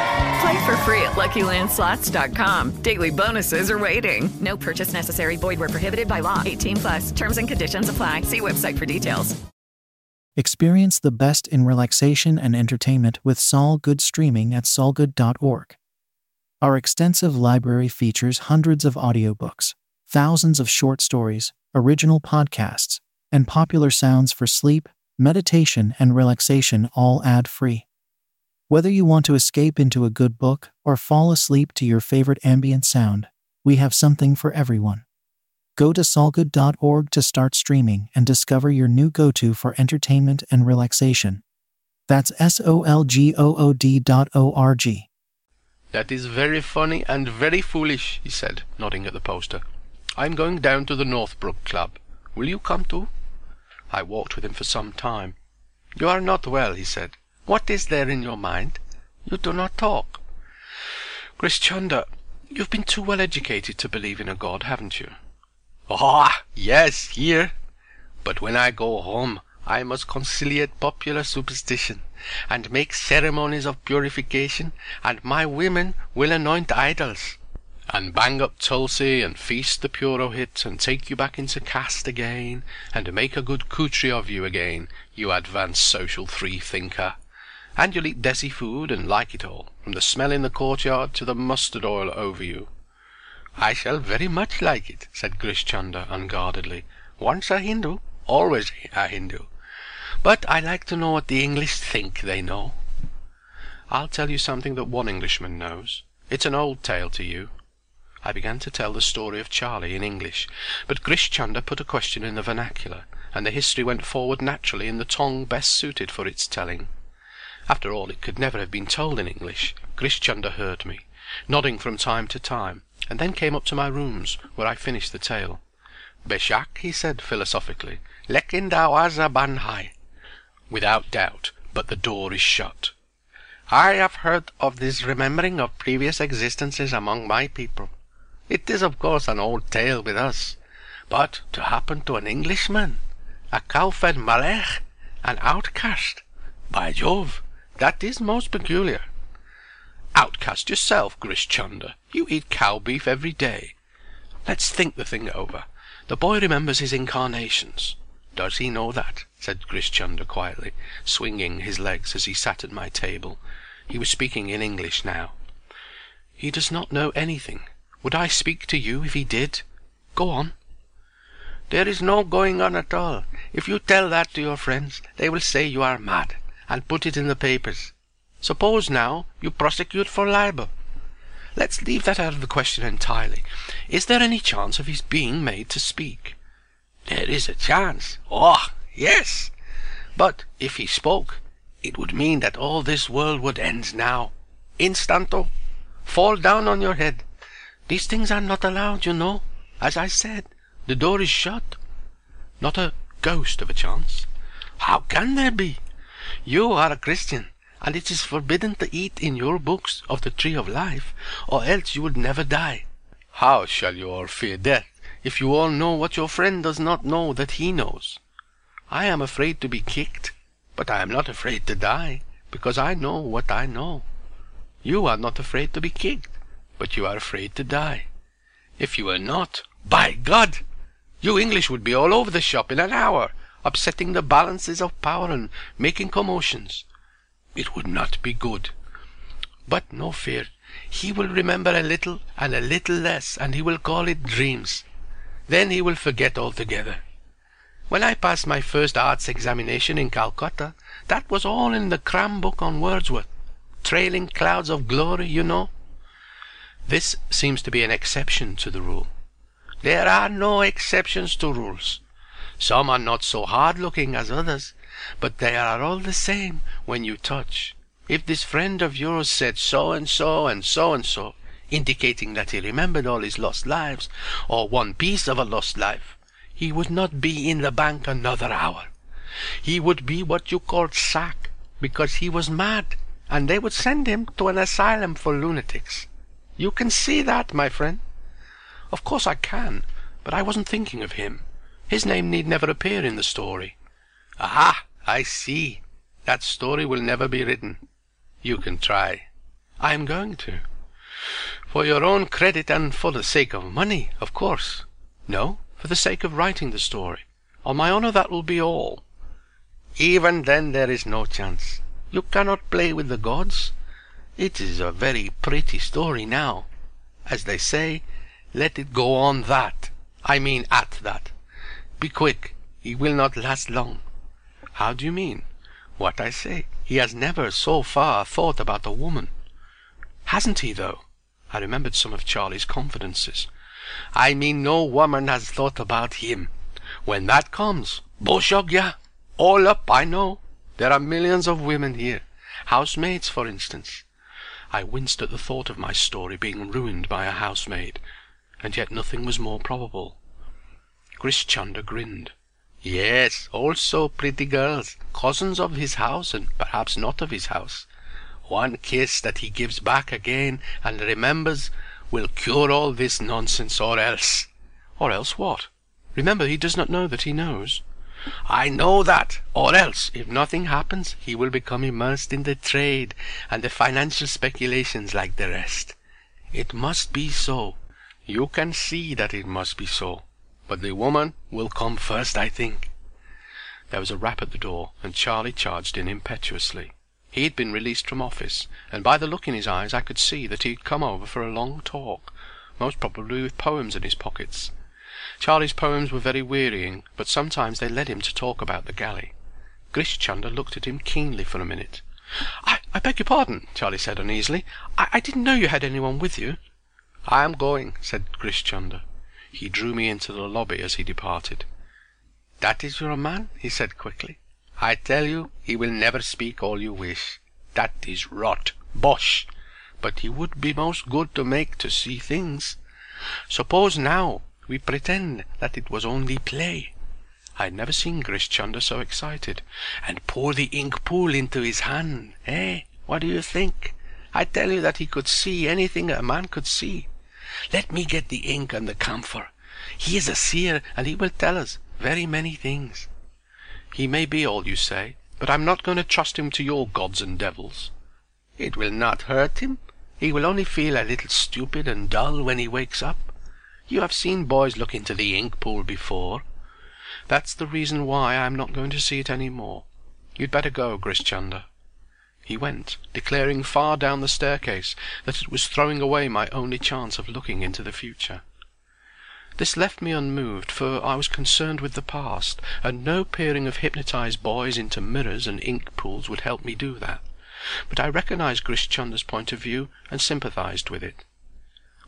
Play for free at LuckyLandSlots.com. Daily bonuses are waiting. No purchase necessary. Void were prohibited by law. 18 plus. Terms and conditions apply. See website for details. Experience the best in relaxation and entertainment with Sol Good streaming at solgood.org. Our extensive library features hundreds of audiobooks, thousands of short stories, original podcasts, and popular sounds for sleep, meditation, and relaxation all ad free. Whether you want to escape into a good book or fall asleep to your favorite ambient sound, we have something for everyone. Go to solgood.org to start streaming and discover your new go to for entertainment and relaxation. That's S O L G O O D dot O R G. That is very funny and very foolish, he said, nodding at the poster. I'm going down to the Northbrook Club. Will you come too? I walked with him for some time. You are not well, he said. What is there in your mind? You do not talk. Grish you've been too well educated to believe in a God, haven't you? Ah, yes, here. But when I go home, I must conciliate popular superstition, and make ceremonies of purification, and my women will anoint idols, and bang up Tulsi, and feast the Purohit, and take you back into caste again, and make a good Khuttri of you again, you advanced social free-thinker. And you'll eat desi food and like it all, from the smell in the courtyard to the mustard oil over you. I shall very much like it, said Grish Chunder unguardedly. Once a Hindu, always a Hindu. But I like to know what the English think they know. I'll tell you something that one Englishman knows. It's an old tale to you. I began to tell the story of Charlie in English, but Grish Chunder put a question in the vernacular, and the history went forward naturally in the tongue best suited for its telling. After all, it could never have been told in English. Grish Chunder heard me, nodding from time to time, and then came up to my rooms, where I finished the tale. Beshak, he said philosophically, lekin dawaza banhai. Without doubt, but the door is shut. I have heard of this remembering of previous existences among my people. It is of course an old tale with us, but to happen to an Englishman, a cow-fed Malech, an outcast, by Jove, that is most peculiar. Outcast yourself, Grish Chunder. You eat cow beef every day. Let's think the thing over. The boy remembers his incarnations. Does he know that? said Grish Chunder quietly, swinging his legs as he sat at my table. He was speaking in English now. He does not know anything. Would I speak to you if he did? Go on. There is no going on at all. If you tell that to your friends, they will say you are mad, and put it in the papers. Suppose, now, you prosecute for libel. Let's leave that out of the question entirely. Is there any chance of his being made to speak? There is a chance. Oh, yes. But if he spoke, it would mean that all this world would end now. Instanto. Fall down on your head. These things are not allowed, you know. As I said, the door is shut. Not a ghost of a chance. How can there be? You are a Christian and it is forbidden to eat in your books of the tree of life, or else you would never die. How shall you all fear death, if you all know what your friend does not know that he knows? I am afraid to be kicked, but I am not afraid to die, because I know what I know. You are not afraid to be kicked, but you are afraid to die. If you were not, by God! You English would be all over the shop in an hour, upsetting the balances of power and making commotions. It would not be good. But no fear. He will remember a little and a little less, and he will call it dreams. Then he will forget altogether. When I passed my first arts examination in Calcutta, that was all in the cram book on Wordsworth. Trailing clouds of glory, you know. This seems to be an exception to the rule. There are no exceptions to rules. Some are not so hard-looking as others, but they are all the same when you touch. If this friend of yours said so and so and so and so, indicating that he remembered all his lost lives, or one piece of a lost life, he would not be in the bank another hour. He would be what you call sack, because he was mad, and they would send him to an asylum for lunatics. You can see that, my friend. Of course I can, but I wasn't thinking of him. His name need never appear in the story. Aha! I see. That story will never be written. You can try. I am going to. For your own credit and for the sake of money, of course. No, for the sake of writing the story. On my honor that will be all. Even then there is no chance. You cannot play with the gods. It is a very pretty story now. As they say, let it go on that. I mean at that. Be quick. He will not last long. How do you mean? What I say. He has never so far thought about a woman. Hasn't he, though? I remembered some of Charlie's confidences. I mean no woman has thought about him. When that comes, Boshogya, all up, I know. There are millions of women here. Housemaids, for instance. I winced at the thought of my story being ruined by a housemaid, and yet nothing was more probable. Grish grinned. Yes, also pretty girls, cousins of his house and perhaps not of his house. One kiss that he gives back again and remembers will cure all this nonsense or else. Or else what? Remember he does not know that he knows. I know that, or else, if nothing happens, he will become immersed in the trade and the financial speculations like the rest. It must be so. You can see that it must be so. But the woman will come first, I think. There was a rap at the door, and Charlie charged in impetuously. He had been released from office, and by the look in his eyes I could see that he had come over for a long talk, most probably with poems in his pockets. Charlie's poems were very wearying, but sometimes they led him to talk about the galley. Grish Chunder looked at him keenly for a minute. "I, beg your pardon," Charlie said uneasily. I, didn't know you had anyone with you." "I am going," said Grish Chunder. He drew me into the lobby as he departed. "That is your man?" he said quickly. "I tell you he will never speak all you wish. That is rot, bosh! But he would be most good to make to see things. Suppose now we pretend that it was only play." I had never seen Grish so excited. "And pour the ink pool into his hand, eh? What do you think? I tell you that he could see anything a man could see. Let me get the ink and the camphor. He is a seer, and he will tell us very many things." "He may be all you say, but I'm not going to trust him to your gods and devils." "It will not hurt him. He will only feel a little stupid and dull when he wakes up. You have seen boys look into the ink pool before." "That's the reason why I am not going to see it any more. You'd better go, Grish Chunder." He went, declaring far down the staircase that it was throwing away my only chance of looking into the future. This left me unmoved, for I was concerned with the past, and no peering of hypnotized boys into mirrors and ink pools would help me do that. But I recognized Grish point of view, and sympathized with it.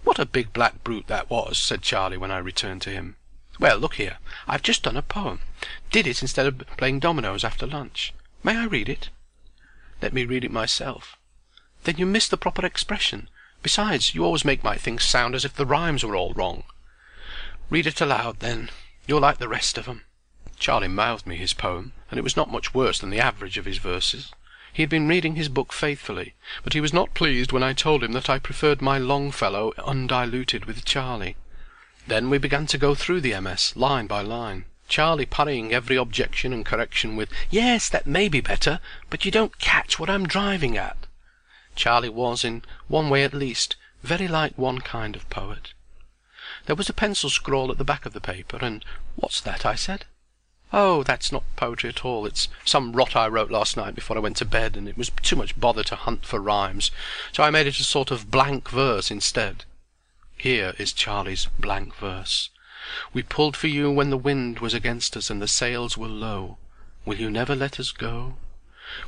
"What a big black brute that was!" said Charlie when I returned to him. "Well, look here, I've just done a poem. Did it instead of playing dominoes after lunch. May I read it?" "Let me read it myself." "Then you miss the proper expression. Besides, you always make my things sound as if the rhymes were all wrong." "Read it aloud, then. You're like the rest of 'em." Charlie mouthed me his poem, and it was not much worse than the average of his verses. He had been reading his book faithfully, but he was not pleased when I told him that I preferred my Longfellow undiluted with Charlie. Then we began to go through the MS, line by line. Charlie parrying every objection and correction with, "Yes, that may be better, but you don't catch what I'm driving at." Charlie was, in one way at least, very like one kind of poet. There was a pencil scrawl at the back of the paper, and "What's that?" I said. "Oh, that's not poetry at all. It's some rot I wrote last night before I went to bed, and it was too much bother to hunt for rhymes, so I made it a sort of blank verse instead." Here is Charlie's blank verse. We pulled for you when the wind was against us and the sails were low. Will you never let us go?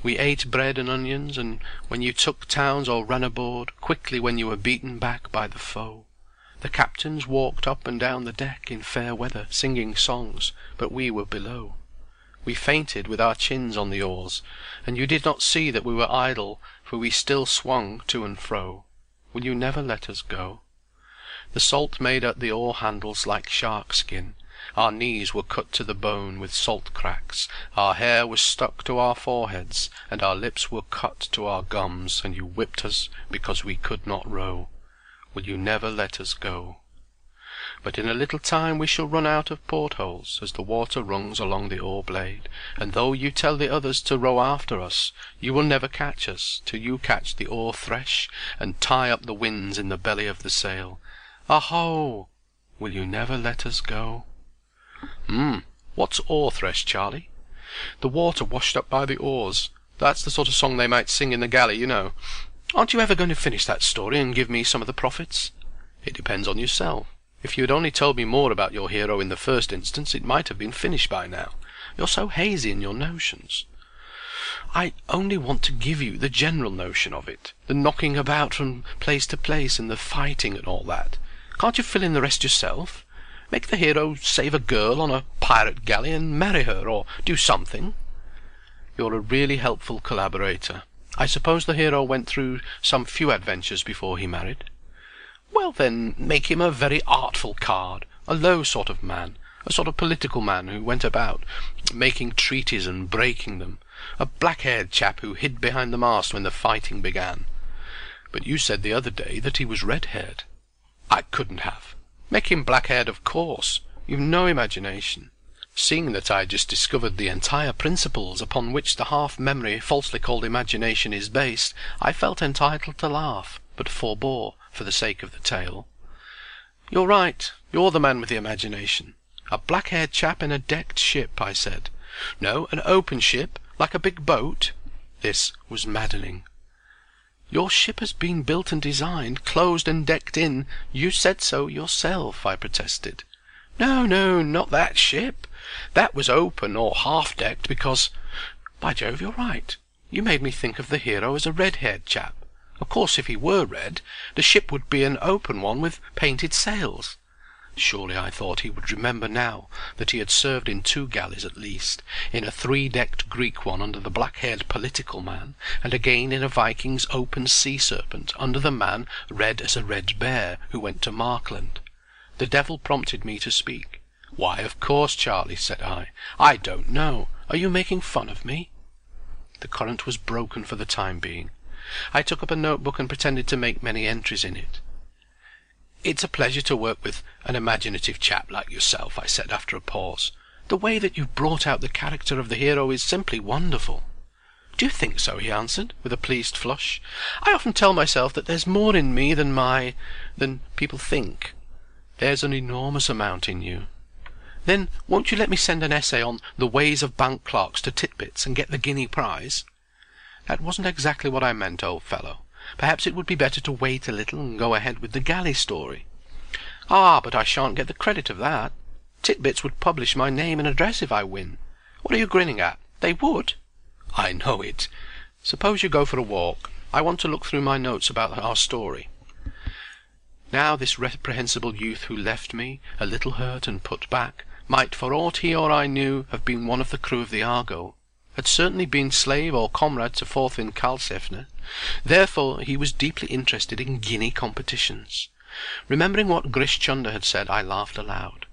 We ate bread and onions, and when you took towns or ran aboard, quickly when you were beaten back by the foe. The captains walked up and down the deck in fair weather, singing songs, but we were below. We fainted with our chins on the oars, and you did not see that we were idle, for we still swung to and fro. Will you never let us go? The salt made at the oar handles like shark skin. Our knees were cut to the bone with salt cracks, our hair was stuck to our foreheads, and our lips were cut to our gums, and you whipped us because we could not row. Will you never let us go? But in a little time we shall run out of portholes, as the water runs along the oar blade, and though you tell the others to row after us, you will never catch us till you catch the oar thresh, and tie up the winds in the belly of the sail. Aho! Will you never let us go? Hmm. What's oar thresh, Charlie? The water washed up by the oars. That's the sort of song they might sing in the galley, you know. Aren't you ever going to finish that story and give me some of the profits? It depends on yourself. If you had only told me more about your hero in the first instance, it might have been finished by now. You're so hazy in your notions. I only want to give you the general notion of it, the knocking about from place to place and the fighting and all that. Can't you fill in the rest yourself? Make the hero save a girl on a pirate galley and marry her, or do something. You're a really helpful collaborator. I suppose the hero went through some few adventures before he married. Well, then, make him a very artful card, a low sort of man, a sort of political man who went about making treaties and breaking them, a black-haired chap who hid behind the mast when the fighting began. But you said the other day that he was red-haired. I couldn't have. Make him black-haired, of course. You've no imagination. Seeing that I had just discovered the entire principles upon which the half-memory falsely called imagination is based, I felt entitled to laugh, but forbore, for the sake of the tale. You're right. You're the man with the imagination. A black-haired chap in a decked ship, I said. No, an open ship, like a big boat. This was maddening. Your ship has been built and designed, closed and decked in. You said so yourself, I protested. No, no, not that ship. That was open or half-decked because... By Jove, you're right. You made me think of the hero as a red-haired chap. Of course, if he were red, the ship would be an open one with painted sails. Surely I thought he would remember now that he had served in two galleys at least, in a three-decked Greek one under the black-haired political man, and again in a Viking's open sea serpent under the man red as a red bear who went to Markland. The devil prompted me to speak. Why, of course, Charlie, said I. I don't know. Are you making fun of me? The current was broken for the time being. I took up a notebook and pretended to make many entries in it. It's a pleasure to work with an imaginative chap like yourself, I said after a pause. The way that you've brought out the character of the hero is simply wonderful. Do you think so? he answered, with a pleased flush. I often tell myself that there's more in me than my... than people think. There's an enormous amount in you. Then won't you let me send an essay on the ways of bank clerks to Titbits and get the guinea prize? That wasn't exactly what I meant, old fellow. Perhaps it would be better to wait a little and go ahead with the galley story. Ah, but I shan't get the credit of that. Titbits would publish my name and address if I win. What are you grinning at? They would. I know it. Suppose you go for a walk. I want to look through my notes about our story. Now this reprehensible youth who left me, a little hurt and put back, might for aught he or I knew have been one of the crew of the Argo had certainly been slave or comrade to Thorfinn Karlsefne. Therefore he was deeply interested in guinea competitions. Remembering what Grish Chunder had said, I laughed aloud.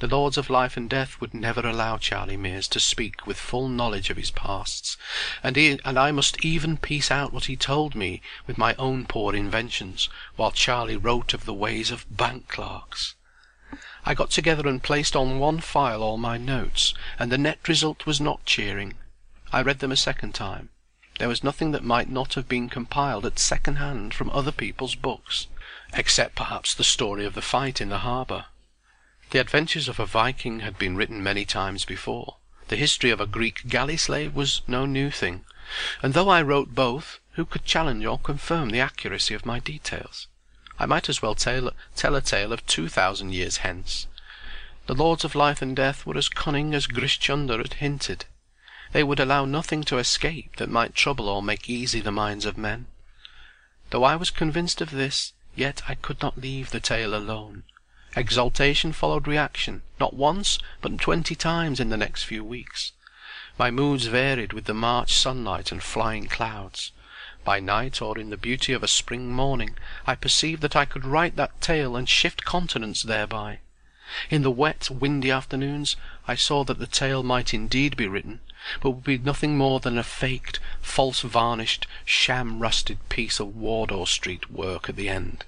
The Lords of Life and Death would never allow Charlie Mears to speak with full knowledge of his pasts, and, I must even piece out what he told me with my own poor inventions, while Charlie wrote of the ways of bank clerks. I got together and placed on one file all my notes, and the net result was not cheering. I read them a second time. There was nothing that might not have been compiled at second hand from other people's books, except perhaps the story of the fight in the harbour. The adventures of a Viking had been written many times before. The history of a Greek galley slave was no new thing, and though I wrote both, who could challenge or confirm the accuracy of my details? I might as well tell, a tale of two thousand years hence. The Lords of Life and Death were as cunning as Grish Chunder had hinted. They would allow nothing to escape that might trouble or make easy the minds of men. Though I was convinced of this, yet I could not leave the tale alone. Exaltation followed reaction, not once, but twenty times in the next few weeks. My moods varied with the March sunlight and flying clouds. By night, or in the beauty of a spring morning, I perceived that I could write that tale and shift continents thereby. In the wet, windy afternoons I saw that the tale might indeed be written, but would be nothing more than a faked, false varnished, sham rusted piece of Wardour Street work at the end.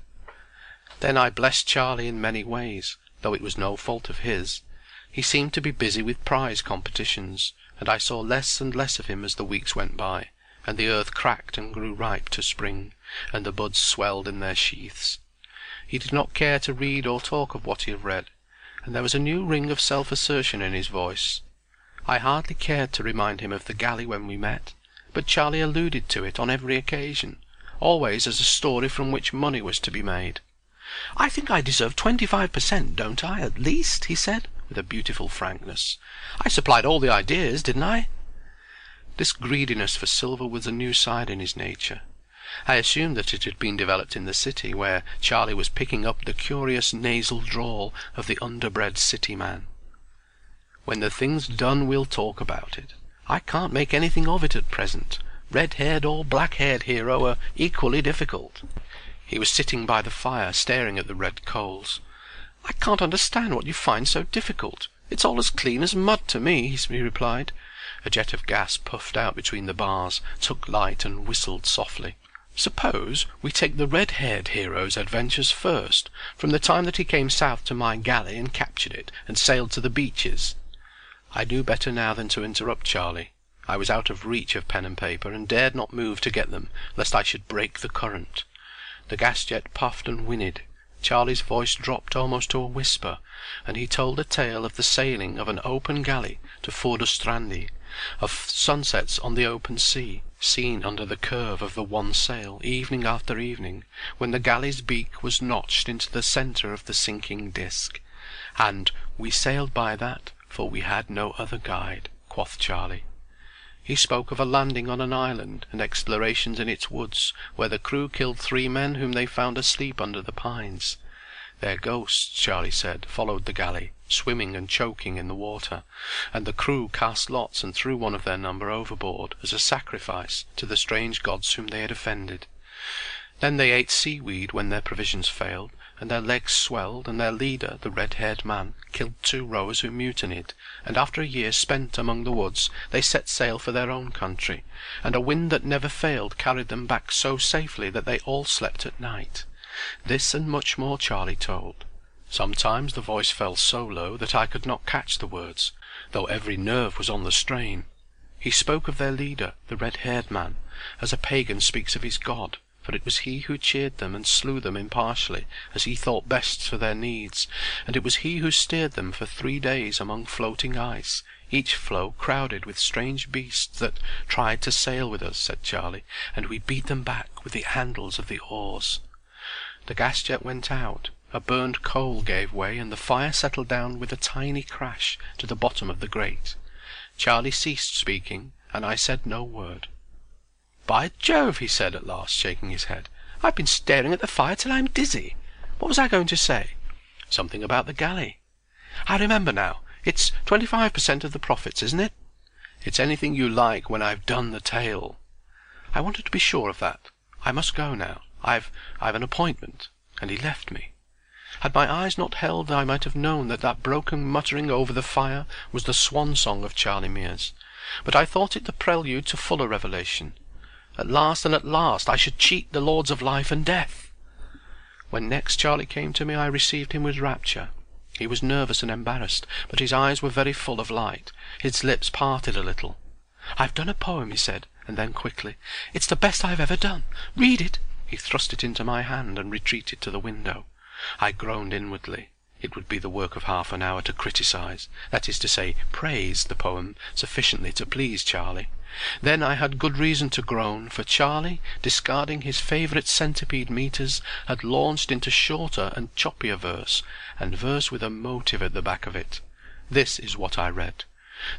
Then I blessed Charlie in many ways, though it was no fault of his. He seemed to be busy with prize competitions, and I saw less and less of him as the weeks went by, and the earth cracked and grew ripe to spring, and the buds swelled in their sheaths. He did not care to read or talk of what he had read, and there was a new ring of self-assertion in his voice. I hardly cared to remind him of the galley when we met, but Charlie alluded to it on every occasion, always as a story from which money was to be made. "I think I deserve twenty-five per cent, don't I, at least?" he said, with a beautiful frankness. "I supplied all the ideas, didn't I?" This greediness for silver was a new side in his nature. I assumed that it had been developed in the city, where Charlie was picking up the curious nasal drawl of the underbred city man. "When the thing's done we'll talk about it. I can't make anything of it at present. Red-haired or black-haired hero are equally difficult." He was sitting by the fire staring at the red coals. "I can't understand what you find so difficult. It's all as clean as mud to me," he replied. A jet of gas puffed out between the bars, took light and whistled softly. "Suppose we take the red-haired hero's adventures first, from the time that he came south to my galley and captured it, and sailed to the beaches." I knew better now than to interrupt Charlie. I was out of reach of pen and paper, and dared not move to get them, lest I should break the current. The gas jet puffed and whinnied. Charlie's voice dropped almost to a whisper, and he told a tale of the sailing of an open galley to Furdurstrandi, of sunsets on the open sea, seen under the curve of the one sail, evening after evening, when the galley's beak was notched into the centre of the sinking disk. And "we sailed by that, for we had no other guide," quoth Charlie. He spoke of a landing on an island, and explorations in its woods, where the crew killed three men whom they found asleep under the pines. Their ghosts, Charlie said, followed the galley, swimming and choking in the water, and the crew cast lots and threw one of their number overboard as a sacrifice to the strange gods whom they had offended. Then they ate seaweed when their provisions failed, and their legs swelled, and their leader, the red-haired man, killed two rowers who mutinied, and after a year spent among the woods they set sail for their own country, and a wind that never failed carried them back so safely that they all slept at night. This and much more Charlie told. Sometimes the voice fell so low that I could not catch the words, though every nerve was on the strain. He spoke of their leader, the red-haired man, as a pagan speaks of his god for it was he who cheered them and slew them impartially as he thought best for their needs, and it was he who steered them for three days among floating ice, each floe crowded with strange beasts that tried to sail with us, said Charlie, and we beat them back with the handles of the oars. The gas jet went out, a burned coal gave way, and the fire settled down with a tiny crash to the bottom of the grate. Charlie ceased speaking, and I said no word. "By Jove!" he said at last, shaking his head. "I've been staring at the fire till I'm dizzy. What was I going to say? Something about the galley. I remember now. It's twenty-five per cent of the profits, isn't it? It's anything you like when I've done the tale. I wanted to be sure of that. I must go now. I've I've an appointment." And he left me. Had my eyes not held I might have known that that broken muttering over the fire was the swan song of Charlie Mears, but I thought it the prelude to fuller revelation. At last and at last I should cheat the lords of life and death! When next Charlie came to me I received him with rapture. He was nervous and embarrassed, but his eyes were very full of light, his lips parted a little. "I've done a poem," he said, and then quickly, "It's the best I've ever done. Read it." He thrust it into my hand and retreated to the window. I groaned inwardly. It would be the work of half an hour to criticize, that is to say, praise the poem sufficiently to please Charlie. Then I had good reason to groan, for Charlie, discarding his favourite centipede metres, had launched into shorter and choppier verse, and verse with a motive at the back of it. This is what I read.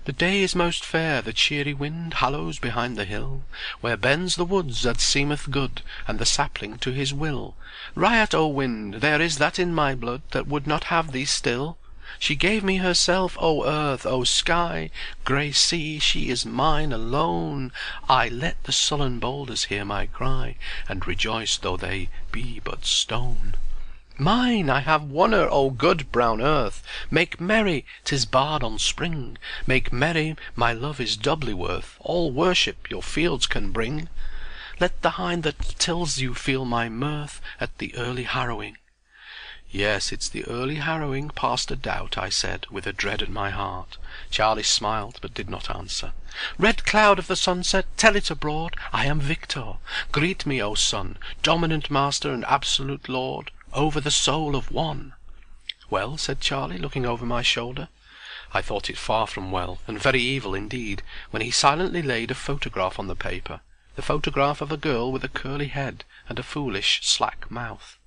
The day is most fair, the cheery wind Halloos behind the hill, Where bends the woods that seemeth good, And the sapling to his will. Riot, O wind! there is that in my blood That would not have thee still. She gave me herself, O earth, O sky, Grey sea, she is mine alone. I let the sullen boulders hear my cry, And rejoice though they be but stone. Mine! I have won her, O good brown earth! Make merry, 'tis barred on spring, Make merry, my love is doubly worth All worship your fields can bring. Let the hind that tills you feel my mirth At the early harrowing. Yes, it's the early harrowing past a doubt, I said, with a dread at my heart. Charlie smiled, but did not answer. Red cloud of the sunset, tell it abroad, I am victor. Greet me, O sun, dominant master and absolute lord, over the soul of one. Well, said Charlie, looking over my shoulder. I thought it far from well, and very evil indeed, when he silently laid a photograph on the paper, the photograph of a girl with a curly head and a foolish, slack mouth.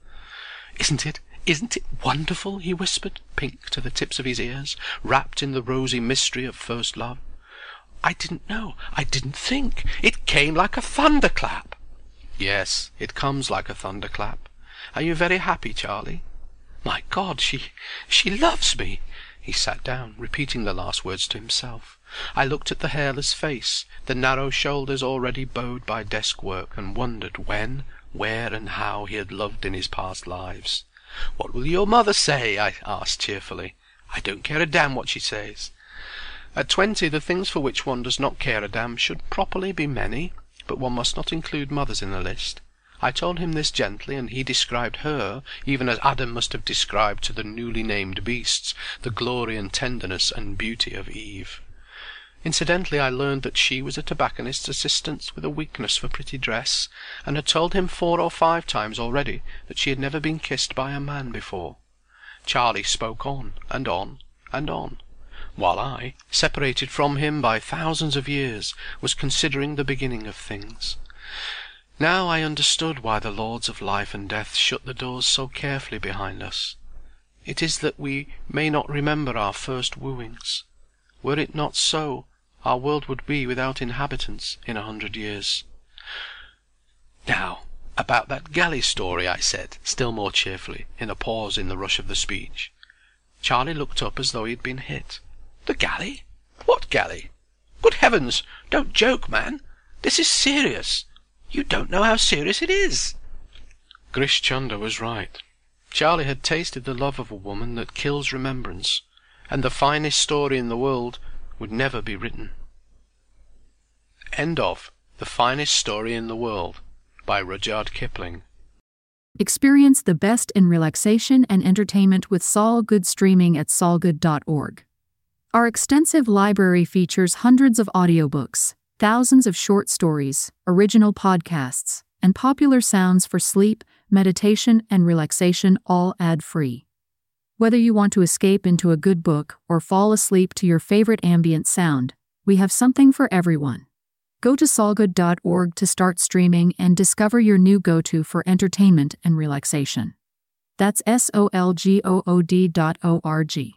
Isn't it, isn't it wonderful? he whispered, pink to the tips of his ears, wrapped in the rosy mystery of first love. I didn't know, I didn't think. It came like a thunderclap. Yes, it comes like a thunderclap. Are you very happy, Charlie? My God, she, she loves me! He sat down, repeating the last words to himself. I looked at the hairless face, the narrow shoulders already bowed by desk work, and wondered when, where, and how he had loved in his past lives. "What will your mother say?" I asked cheerfully. "I don't care a damn what she says." At twenty the things for which one does not care a damn should properly be many, but one must not include mothers in the list. I told him this gently, and he described her, even as Adam must have described to the newly named beasts the glory and tenderness and beauty of Eve. Incidentally I learned that she was a tobacconist's assistant with a weakness for pretty dress, and had told him four or five times already that she had never been kissed by a man before. Charlie spoke on, and on, and on, while I, separated from him by thousands of years, was considering the beginning of things. Now I understood why the lords of life and death shut the doors so carefully behind us. It is that we may not remember our first wooings. Were it not so, our world would be without inhabitants in a hundred years. Now, about that galley story, I said, still more cheerfully, in a pause in the rush of the speech. Charlie looked up as though he had been hit. The galley? What galley? Good heavens! Don't joke, man! This is serious. You don't know how serious it is. Grish Chunder was right. Charlie had tasted the love of a woman that kills remembrance, and the finest story in the world would never be written. End of The Finest Story in the World by Rudyard Kipling. Experience the best in relaxation and entertainment with Sol Good streaming at solgood.org. Our extensive library features hundreds of audiobooks, thousands of short stories, original podcasts, and popular sounds for sleep, meditation, and relaxation, all ad free. Whether you want to escape into a good book or fall asleep to your favorite ambient sound, we have something for everyone. Go to solgood.org to start streaming and discover your new go to for entertainment and relaxation. That's S O L G O O D dot O R G.